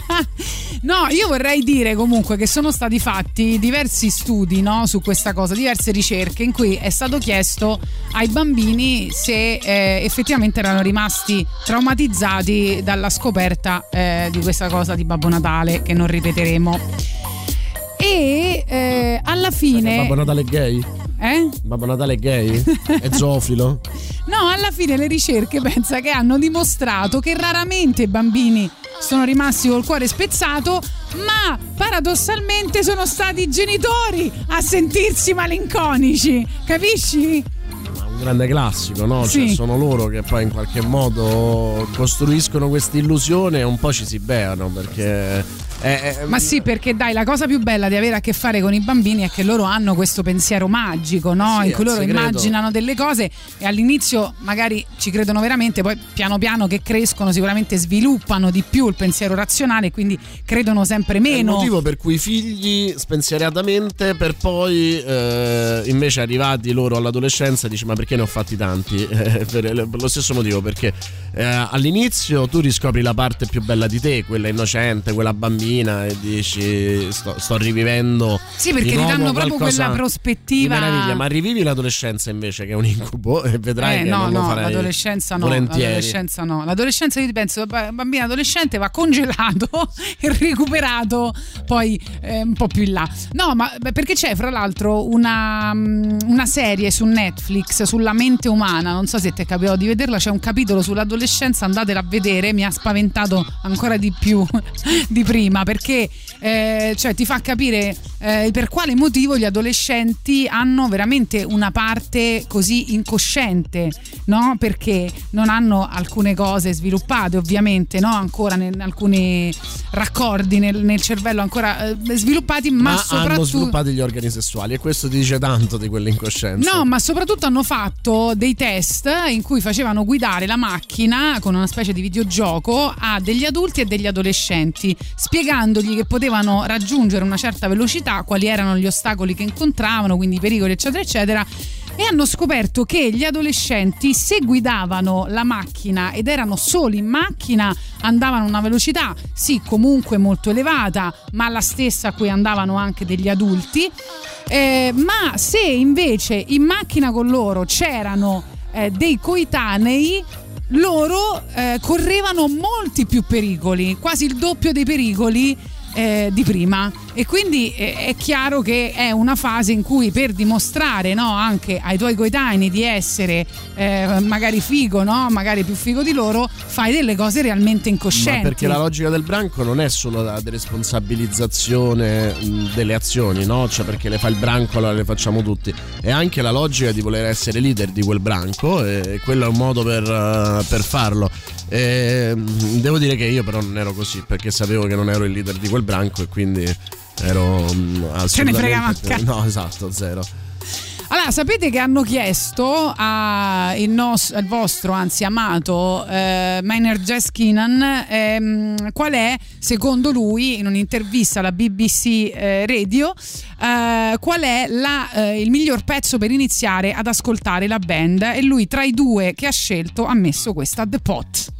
no, io vorrei dire comunque che sono stati fatti diversi studi no, su questa cosa, diverse ricerche in cui è stato chiesto ai bambini se eh, effettivamente erano rimasti traumatizzati dalla scoperta eh, di questa cosa di Babbo Natale che non ripeteremo. E eh, alla fine... Babbo Natale è gay? Eh? Babbo Natale gay? È zoofilo? No, alla fine le ricerche pensa che hanno dimostrato che raramente i bambini sono rimasti col cuore spezzato, ma paradossalmente sono stati i genitori a sentirsi malinconici, capisci? Grande classico, no? Cioè, Sì. sono loro che poi in qualche modo costruiscono questa illusione e un po' ci si beano perché. è- è- Ma sì, perché dai, la cosa più bella di avere a che fare con i bambini è che loro hanno questo pensiero magico, no? Sì, In cui loro immaginano delle cose e all'inizio magari ci credono veramente, poi piano piano che crescono sicuramente sviluppano di più il pensiero razionale e quindi credono sempre È il meno. motivo per cui i figli spensieratamente per poi eh, invece arrivati loro all'adolescenza dici ma perché ne ho fatti tanti? Per lo stesso motivo perché eh, all'inizio tu riscopri la parte più bella di te, quella innocente, quella bambina e dici sto, sto rivivendo Sì, perché ti danno proprio quella prospettiva. meraviglia, ma rivivi l'adolescenza invece che è un incubo e vedrai Eh, che no, non lo no, farai l'adolescenza no, volentieri. l'adolescenza no. L'adolescenza io penso, b- bambino adolescente va congelato e recuperato poi eh, un po' più in là. No, ma perché c'è fra l'altro una, mm, una serie su Netflix sulla mente umana, non so se ti è capitato di vederla, c'è un capitolo sull'adolescenza, andatela a vedere, mi ha spaventato ancora di più di prima perché eh, cioè, ti fa capire eh, per quale motivo gli adolescenti hanno veramente una parte così incosciente, no? Perché non hanno alcune cose sviluppate, ovviamente, no? Ancora in alcuni raccordi nel, nel cervello ancora eh, sviluppati, ma, Ma hanno soprattutto sviluppati gli organi sessuali e questo ti dice tanto di quell'incoscienza. No, ma soprattutto hanno fatto dei test in cui facevano guidare la macchina con una specie di videogioco a degli adulti e degli adolescenti, spiegandogli che potevano raggiungere una certa velocità, quali erano gli ostacoli che incontravano, quindi i pericoli, eccetera, eccetera. E hanno scoperto che gli adolescenti, se guidavano la macchina ed erano soli in macchina, andavano a una velocità, sì, comunque molto elevata, ma la stessa a cui andavano anche degli adulti. Eh, ma se invece in macchina con loro c'erano eh, dei coetanei, loro eh, correvano molti più pericoli, quasi il doppio dei pericoli eh, di prima e quindi eh, è chiaro che è una fase in cui per dimostrare no, anche ai tuoi coetanei di essere eh, magari figo, no? magari più figo di loro, fai delle cose realmente incoscienti. Ma perché la logica del branco non è solo la deresponsabilizzazione mh, delle azioni, no? Cioè perché le fa il branco, allora le facciamo tutti. È anche la logica di voler essere leader di quel branco e quello è un modo per, eh, per farlo. E, mh, devo dire che io però non ero così perché sapevo che non ero il leader di quel branco e quindi ero assolutamente... Ce ne fregava a cazzo. No, esatto, zero. Allora, sapete che hanno chiesto a il, nos- al vostro, anzi amato, eh, Maynard Jazz Keenan ehm, qual è, secondo lui, in un'intervista alla BBC eh, Radio, eh, qual è la, eh, il miglior pezzo per iniziare ad ascoltare la band e lui tra i due che ha scelto ha messo questa The Pot.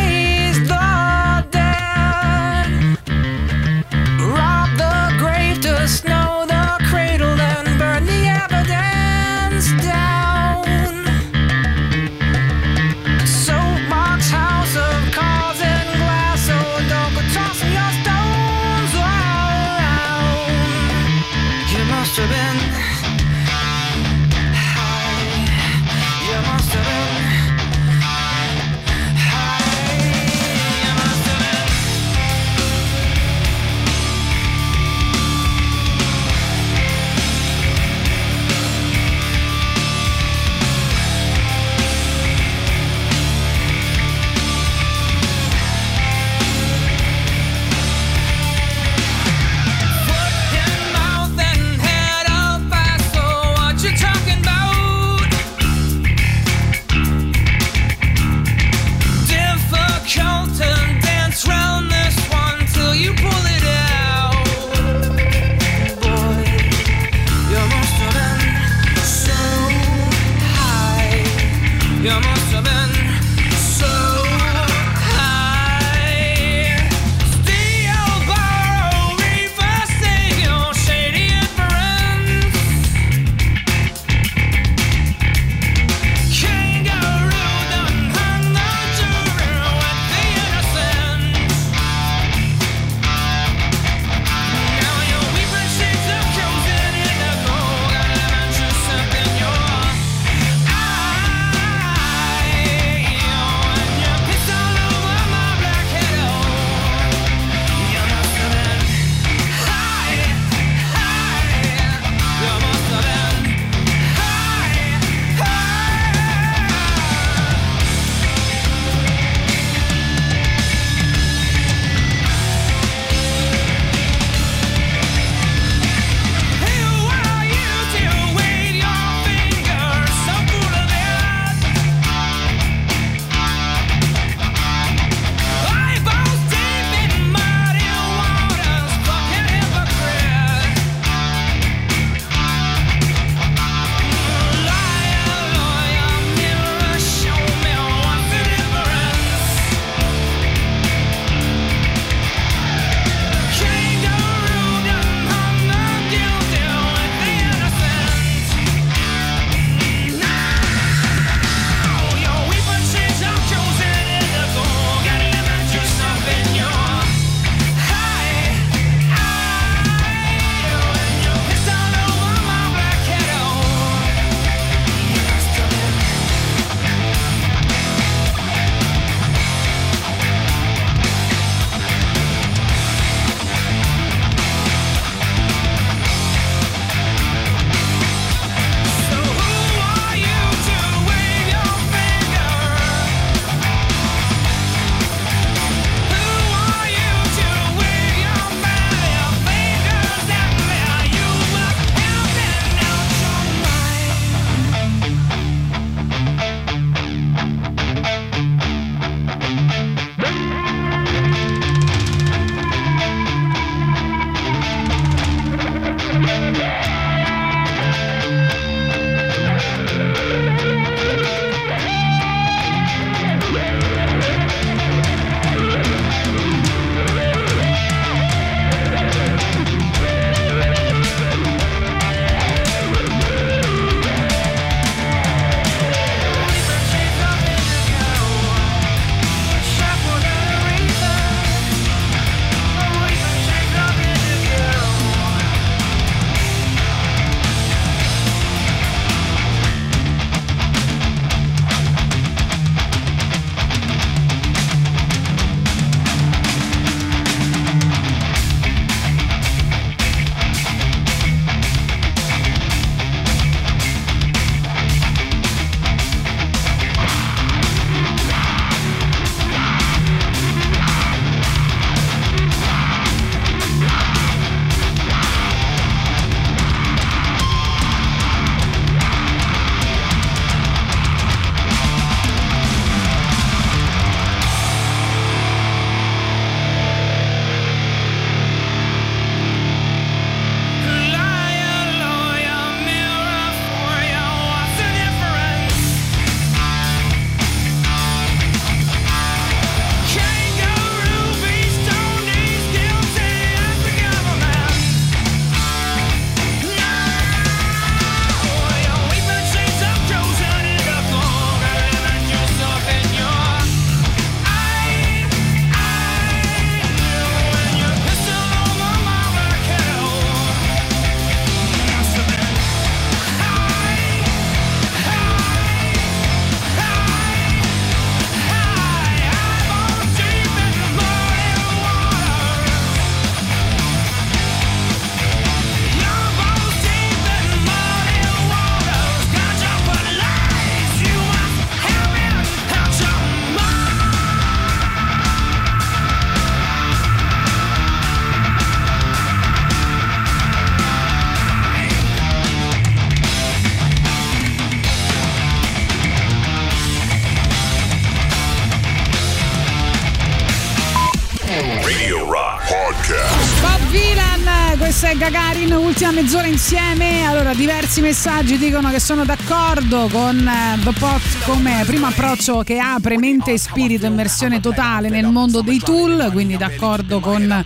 ultima mezz'ora insieme. Allora, diversi messaggi dicono che sono d'accordo con eh, The Pot come primo approccio che apre mente e spirito in versione totale nel mondo dei tool, quindi d'accordo con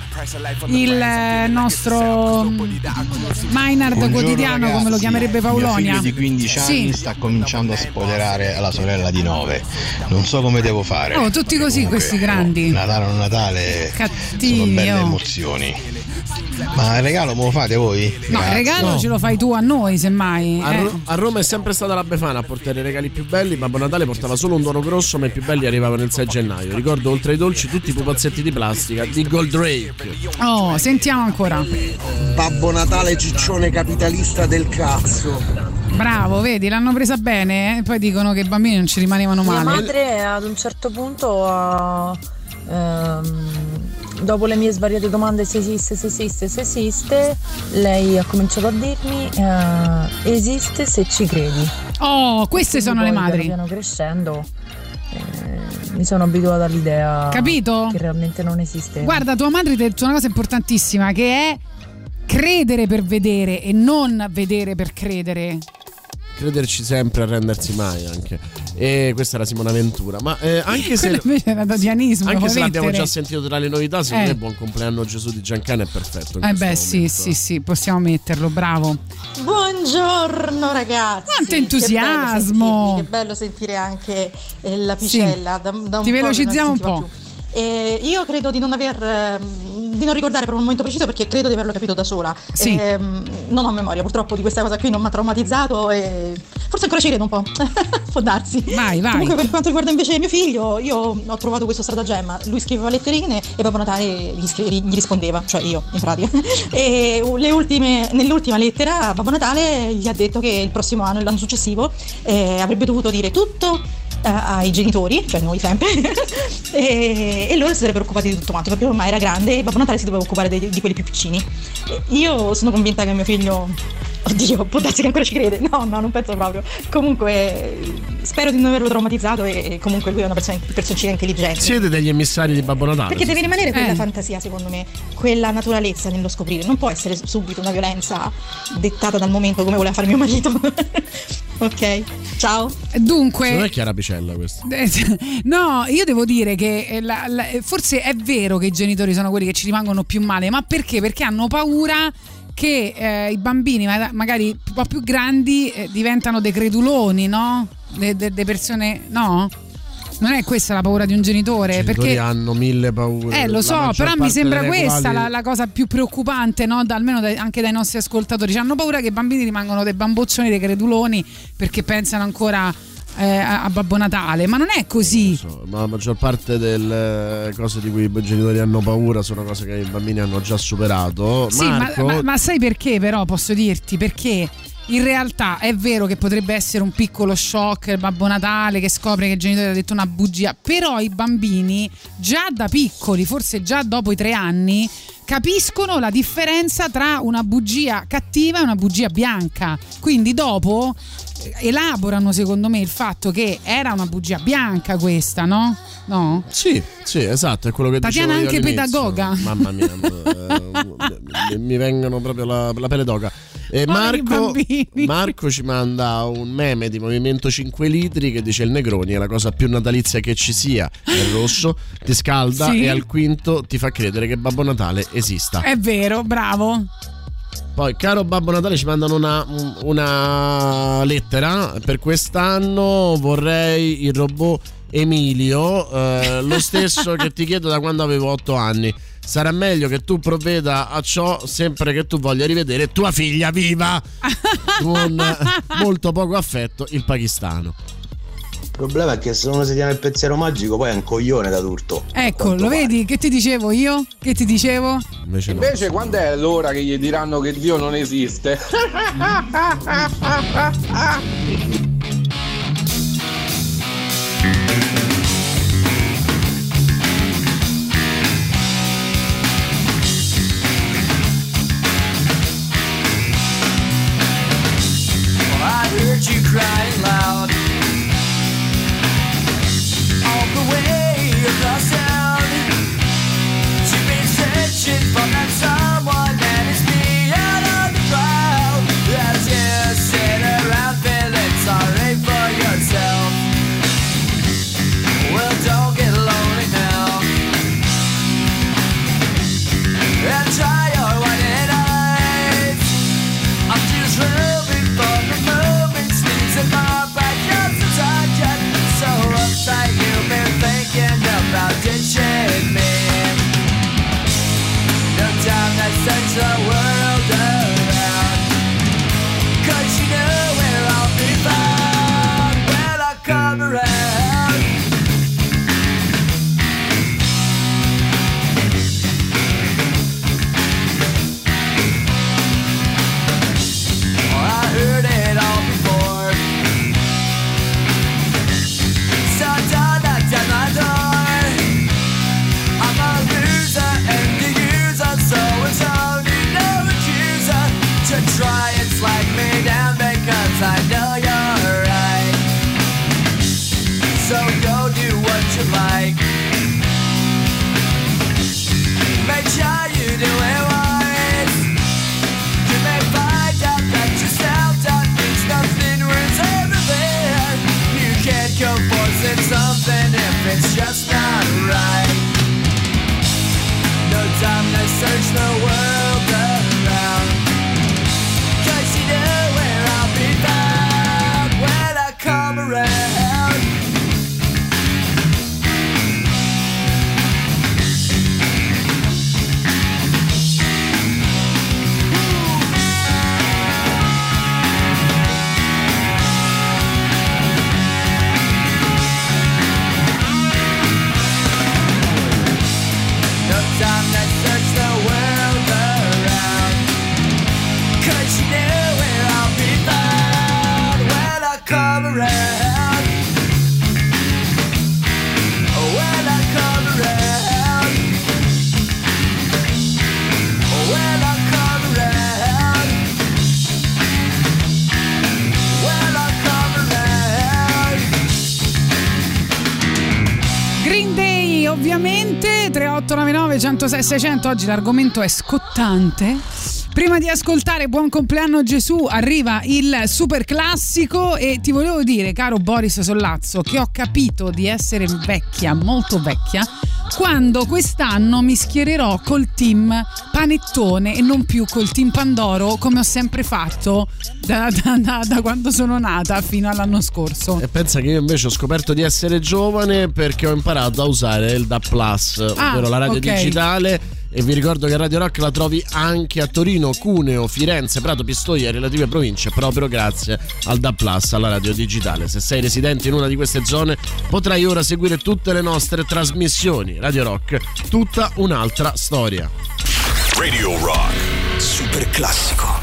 il eh, nostro mm, Maynard quotidiano, come lo chiamerebbe figlio di 15 anni Sì. sta cominciando a spoilerare la sorella di 9. Non so come devo fare. Oh, tutti così questi grandi. Natale o non Natale Cattivi, sono belle emozioni. Ma il regalo me lo fate voi? No, il regalo ce lo fai tu a noi, semmai. A, eh. Ro- a Roma è sempre stata la Befana a portare i regali più belli. Babbo Natale portava solo un dono grosso, ma i più belli arrivavano il 6 gennaio. Ricordo oltre ai dolci tutti i pupazzetti di plastica di Goldrake. Oh, sentiamo ancora. Babbo Natale ciccione capitalista del cazzo. Bravo, vedi, l'hanno presa bene. eh? Poi dicono che i bambini non ci rimanevano Mia male. madre ad un certo punto ha, ehm, dopo le mie svariate domande se esiste, se esiste, se esiste, lei ha cominciato a dirmi eh, esiste se ci credi. Oh, queste Quindi sono le madri. Piano piano crescendo eh, mi sono abituata all'idea Capito? che realmente non esiste. Guarda, tua madre ti ha detto una cosa importantissima che è credere per vedere e non vedere per credere. Crederci sempre e rendersi mai anche. E questa era Simona Ventura. Ma eh, anche se. Invece era dadianismo. Anche vuoi se l'abbiamo mettere? già sentito tra le novità, secondo Eh. me Buon compleanno Gesù di Giancana è perfetto. Eh beh, sì, momento. sì, sì, possiamo metterlo, bravo. Buongiorno ragazzi. Quanto entusiasmo. Che bello sentire anche eh, l'apicella. Da, da un Ti che velocizziamo un po'. più. Eh, io credo di non aver ehm, di non ricordare per un momento preciso perché credo di averlo capito da sola. Sì. Ehm, non ho memoria purtroppo di questa cosa qui, non mi ha traumatizzato e forse ancora ci credo un po'. Può darsi. Vai, vai. Comunque per quanto riguarda invece mio figlio, io ho trovato questo stratagemma. Lui scriveva letterine e Babbo Natale gli, scri- gli rispondeva, cioè io in pratica. e le ultime- nell'ultima lettera Babbo Natale gli ha detto che il prossimo anno, l'anno successivo, eh, avrebbe dovuto dire tutto eh, ai genitori, cioè noi sempre, e, e loro si sarebbero occupati di tutto quanto, perché ormai era grande e Babbo Natale si doveva occupare dei- di quelli più piccini. Io sono convinta che mio figlio, oddio, può darsi che ancora ci crede, no, no, non penso proprio. Comunque spero di non averlo traumatizzato e, e comunque lui è una persona, personcina intelligente. Siete degli emissari di Babbo Natale. Perché deve rimanere quella Eh. fantasia, secondo me, quella naturalezza nello scoprire. Non può essere subito una violenza dettata dal momento come voleva fare mio marito. ok, ciao. Dunque, Non è Chiara Picella questo. No, io devo dire che eh, la- la- forse è vero che i genitori sono quelli che ci rimangono più male, ma perché? Perché hanno paura che eh, i bambini, ma- magari un po' più grandi, eh, diventano dei creduloni, no? Delle persone, no? Non è questa la paura di un genitore? I perché hanno mille paure. eh, lo so, però mi sembra questa quali- la, la cosa più preoccupante, no? Da- almeno dai- anche dai nostri ascoltatori. Hanno paura che i bambini rimangano dei bamboccioni, dei creduloni, perché pensano ancora eh, a, Babbo Natale. Ma non è così. Ma la maggior parte delle cose di cui i genitori hanno paura sono cose che i bambini hanno già superato. Sì, ma, Marco, ma- ma sai perché però posso dirti? Perché in realtà è vero che potrebbe essere un piccolo shock il Babbo Natale che scopre che il genitore ha detto una bugia, però i bambini già da piccoli, forse già dopo i tre anni, capiscono la differenza tra una bugia cattiva e una bugia bianca. Quindi dopo eh, elaborano secondo me il fatto che era una bugia bianca questa, no? No? Sì, sì, esatto, è quello che Tatiana dicevo anche pedagoga. Mamma mia, eh, mi vengono proprio la, la pelle d'oca. E Marco. Marco ci manda un meme di Movimento 5 Litri che dice il Negroni è la cosa più natalizia che ci sia, è rosso, ti scalda Sì. e al quinto ti fa credere che Babbo Natale esista. È vero, bravo. Poi, caro Babbo Natale, ci mandano una, una lettera. Per quest'anno vorrei il robot Emilio, eh, lo stesso che ti chiedo da quando avevo 8 anni. Sarà meglio che tu provveda a ciò sempre che tu voglia rivedere tua figlia viva. Con molto poco affetto, il pakistano. Il problema è che se uno si tiene il pensiero magico poi è un coglione da adulto. Ecco, lo vedi? Che ti dicevo io? Che ti dicevo? Invece, Invece quando è l'ora che gli diranno che Dio non esiste? 106 600. Oggi l'argomento è scottante. Prima di ascoltare Buon compleanno Gesù arriva il super classico e ti volevo dire, caro Boris Sollazzo, che ho capito di essere vecchia, molto vecchia, quando quest'anno mi schiererò col team Panettone e non più col team Pandoro come ho sempre fatto da, da- da- da quando sono nata fino all'anno scorso. E pensa che io invece ho scoperto di essere giovane perché ho imparato a usare il DAP Plus, Ah, ovvero la radio ok. digitale. E vi ricordo che Radio Rock la trovi anche a Torino, Cuneo, Firenze, Prato, Pistoia e relative province, proprio grazie al DAP Plus, alla radio digitale. Se sei residente in una di queste zone, potrai ora seguire tutte le nostre trasmissioni. Radio Rock, tutta un'altra storia. Radio Rock. Super classico.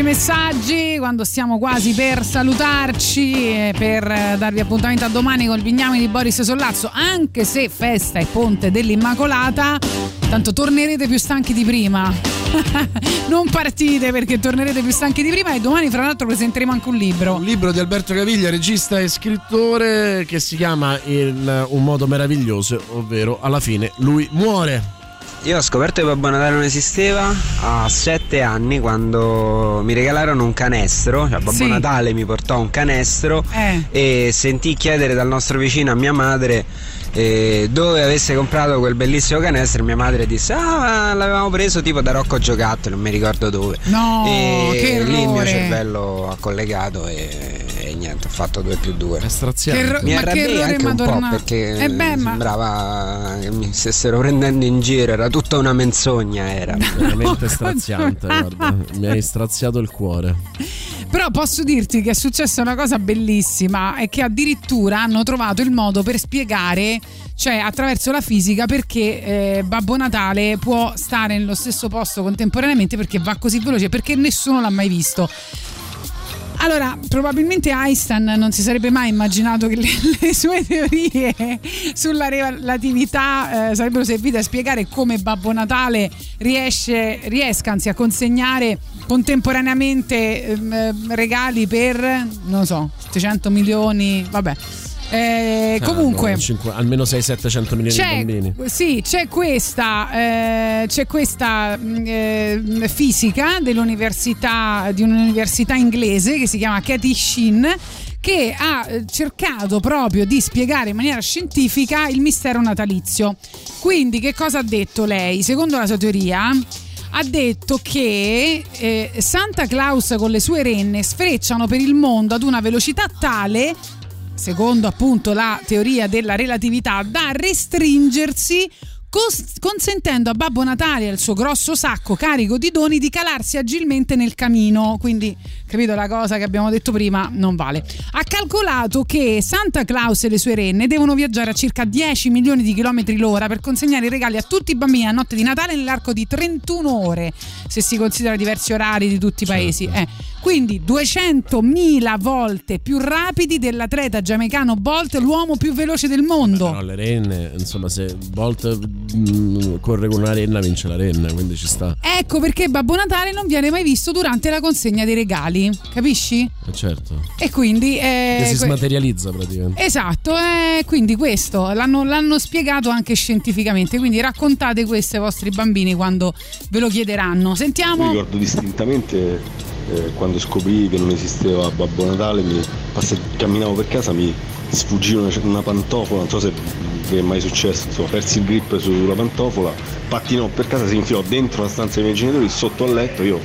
Vostri messaggi quando stiamo quasi per salutarci e per eh, darvi appuntamento a domani col Vignami di Boris Sollazzo, anche se festa e ponte dell'Immacolata, tanto tornerete più stanchi di prima. non partite perché tornerete più stanchi di prima e domani fra l'altro presenteremo anche un libro. Un libro di Alberto Caviglia, regista e scrittore, che si chiama in un modo meraviglioso, ovvero alla fine lui muore. Io ho scoperto che Babbo Natale non esisteva a sette anni quando mi regalarono un canestro, cioè Babbo Sì. Natale mi portò un canestro Eh. e sentì chiedere dal nostro vicino a mia madre eh, dove avesse comprato quel bellissimo canestro e mia madre disse ah l'avevamo preso tipo da Rocco Giocattolo, non mi ricordo dove. No, e che lì il mio cervello ha collegato e niente, ho fatto 2 più 2. Che erro- mi arrabbiai anche un po' perché Eh beh, ma- sembrava che mi stessero prendendo in giro, era tutta una menzogna era. Veramente straziante, guarda. Mi hai straziato il cuore. Però posso dirti che è successa una cosa bellissima e che addirittura hanno trovato il modo per spiegare, cioè attraverso la fisica, perché eh, Babbo Natale può stare nello stesso posto contemporaneamente perché va così veloce, perché nessuno l'ha mai visto. Allora, probabilmente Einstein non si sarebbe mai immaginato che le, le sue teorie sulla relatività eh, sarebbero servite a spiegare come Babbo Natale riesce, riesca anzi a consegnare contemporaneamente eh, regali per, non so, 700 milioni, vabbè. Eh, Ah, comunque... no, cinque- almeno 600-700 milioni di bambini. sì, c'è questa, eh, c'è questa mh, eh, fisica dell'università, di un'università inglese che si chiama Cathy Shin che ha eh, cercato proprio di spiegare in maniera scientifica il mistero natalizio. Quindi che cosa ha detto lei? Secondo la sua teoria ha detto che eh, Santa Claus con le sue renne sfrecciano per il mondo ad una velocità tale secondo appunto la teoria della relatività, da restringersi cos- consentendo a Babbo Natale e al suo grosso sacco carico di doni di calarsi agilmente nel camino. Quindi, capito la cosa che abbiamo detto prima, non vale. Ha calcolato che Santa Claus e le sue renne devono viaggiare a circa 10 milioni di chilometri l'ora per consegnare i regali a tutti i bambini a notte di Natale nell'arco di 31 ore, se si considera diversi orari di tutti i paesi. Eh. Quindi 200.000 volte più rapidi dell'atleta giamaicano Bolt, l'uomo più veloce del mondo. Però le renne, insomma, se Bolt mm, corre con una renna, vince la renna, quindi ci sta. Ecco perché Babbo Natale non viene mai visto durante la consegna dei regali, capisci? Eh, certo. E quindi... eh, che si que- smaterializza praticamente. Esatto, eh, quindi questo l'hanno, l'hanno spiegato anche scientificamente, quindi raccontate questo ai vostri bambini quando ve lo chiederanno. Mi Sentiamo. ricordo distintamente eh, quando scoprì che non esisteva Babbo Natale, mi passe- camminavo per casa, mi sfuggì una, una pantofola, non so se vi è mai successo, persi il grip sulla pantofola, pattinò per casa, si infilò dentro la stanza dei miei genitori, sotto al letto, io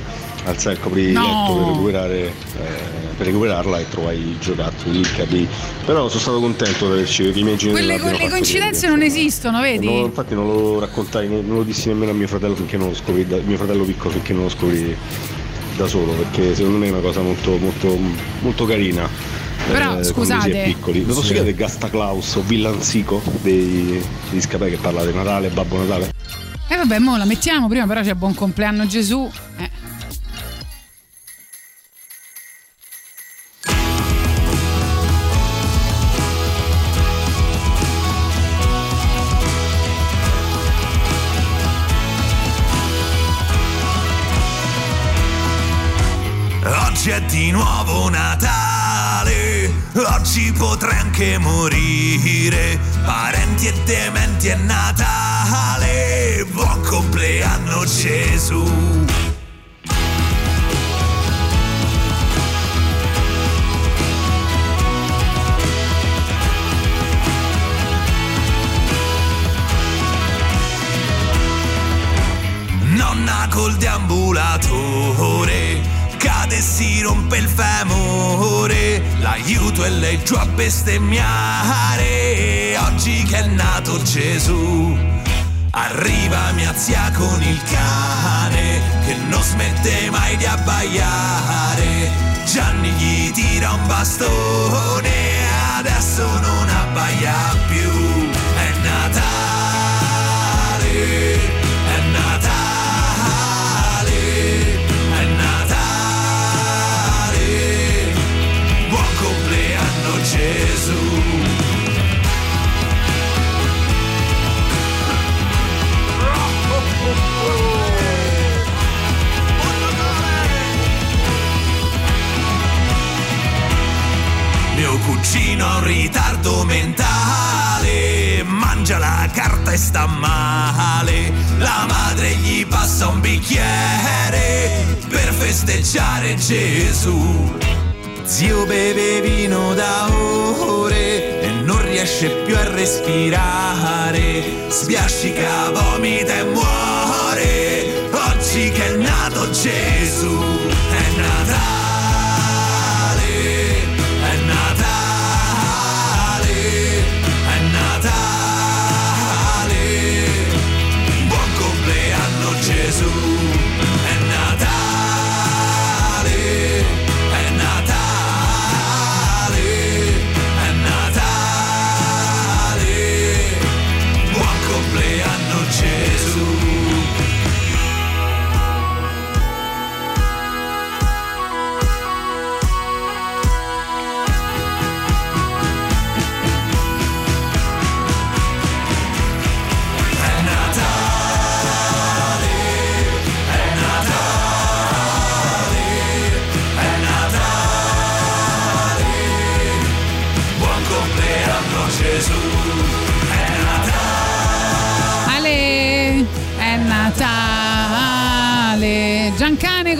alzai e il No. letto per, recuperare, eh, per recuperarla e trovai i giocattoli, il capì. Però sono stato contento di averci che i miei genitori Quelle, quelle coincidenze non esistono, vedi? No, infatti non lo raccontai, non lo dissi nemmeno a mio fratello finché non lo scoprì, da- mio fratello piccolo finché non lo scoprì da solo, perché secondo me è una cosa molto, molto, molto carina. Però, quando si scusate. è piccoli. Lo posso Sì. chiedere Gasta Claus o Villanzico dei, degli Scapè che parla di Natale, Babbo Natale? E Eh, vabbè, mo la mettiamo prima, però c'è buon compleanno Gesù. Eh. Oggi è di nuovo Natale, oggi potrei anche morire. Parenti e dementi è Natale, buon compleanno Gesù. Nonna col deambulatore cade e si rompe il femore l'aiuto e lei giù a bestemmiare. Oggi che è nato Gesù arriva mia zia con il cane che non smette mai di abbaiare. Gianni gli tira un bastone adesso non abbaia più è Natale Gesù. Mio cugino ha un ritardo mentale, mangia la carta e sta male. La madre gli passa un bicchiere per festeggiare Gesù. Zio beve vino da ore e non riesce più a respirare. Sbiascica, vomita e muore. Oggi che è nato Gesù, è Natale,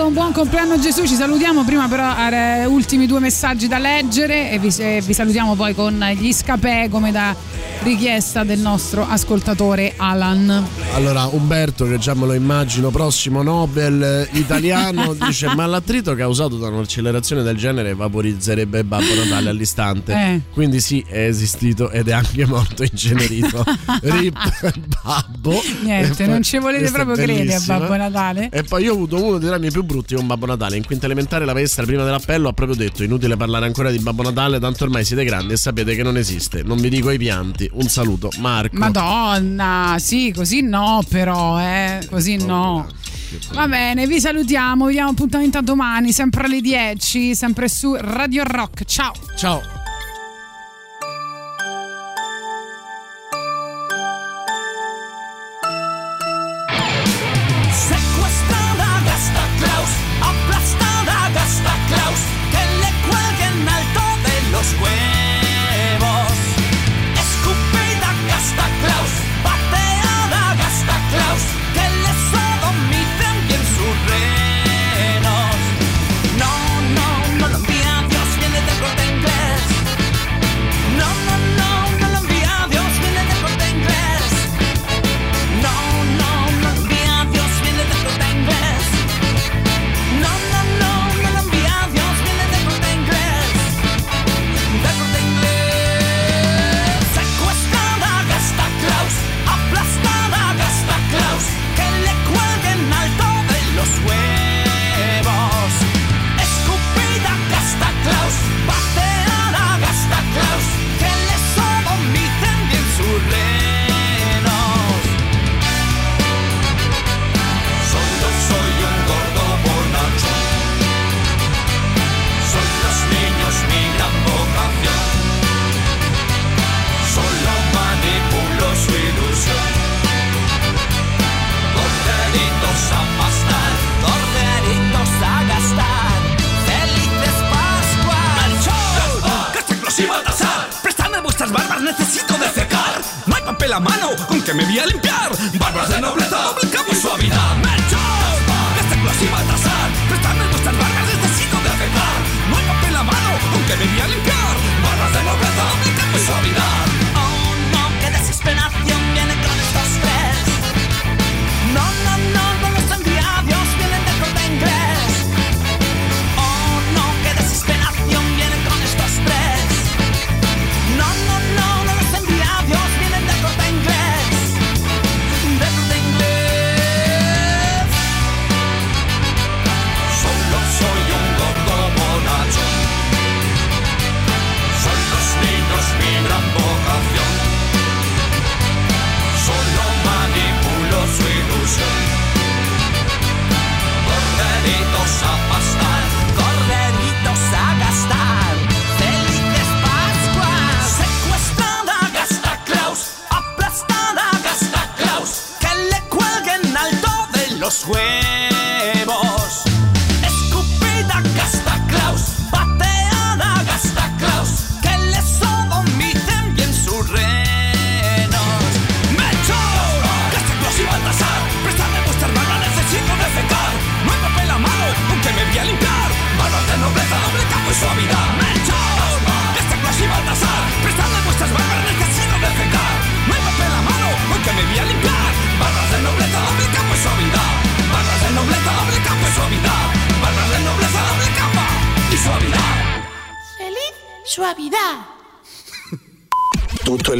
Con buon compleanno Gesù, ci salutiamo prima però eh, ultimi due messaggi da leggere e vi, e vi salutiamo poi con gli scapè come da richiesta del nostro ascoltatore Alan. Allora, Umberto, che già me lo immagino, prossimo Nobel italiano, dice: Ma l'attrito causato da un'accelerazione del genere vaporizzerebbe Babbo Natale all'istante. Eh. Quindi sì, è esistito ed è anche morto incenerito. Rip Babbo. Niente, poi- non ci volete proprio credere a. Babbo Natale? E poi io ho avuto uno dei drammi più brutti con Babbo Natale. In quinta elementare la maestra prima dell'appello ha proprio detto: inutile parlare ancora di Babbo Natale, tanto ormai siete grandi e sapete che non esiste. Non vi dico i pianti. Un saluto, Marco. Madonna, sì, così no, però, eh, così no. Va bene, vi salutiamo, vi diamo appuntamento a domani, sempre alle 10, sempre su Radio Rock. Ciao. Ciao.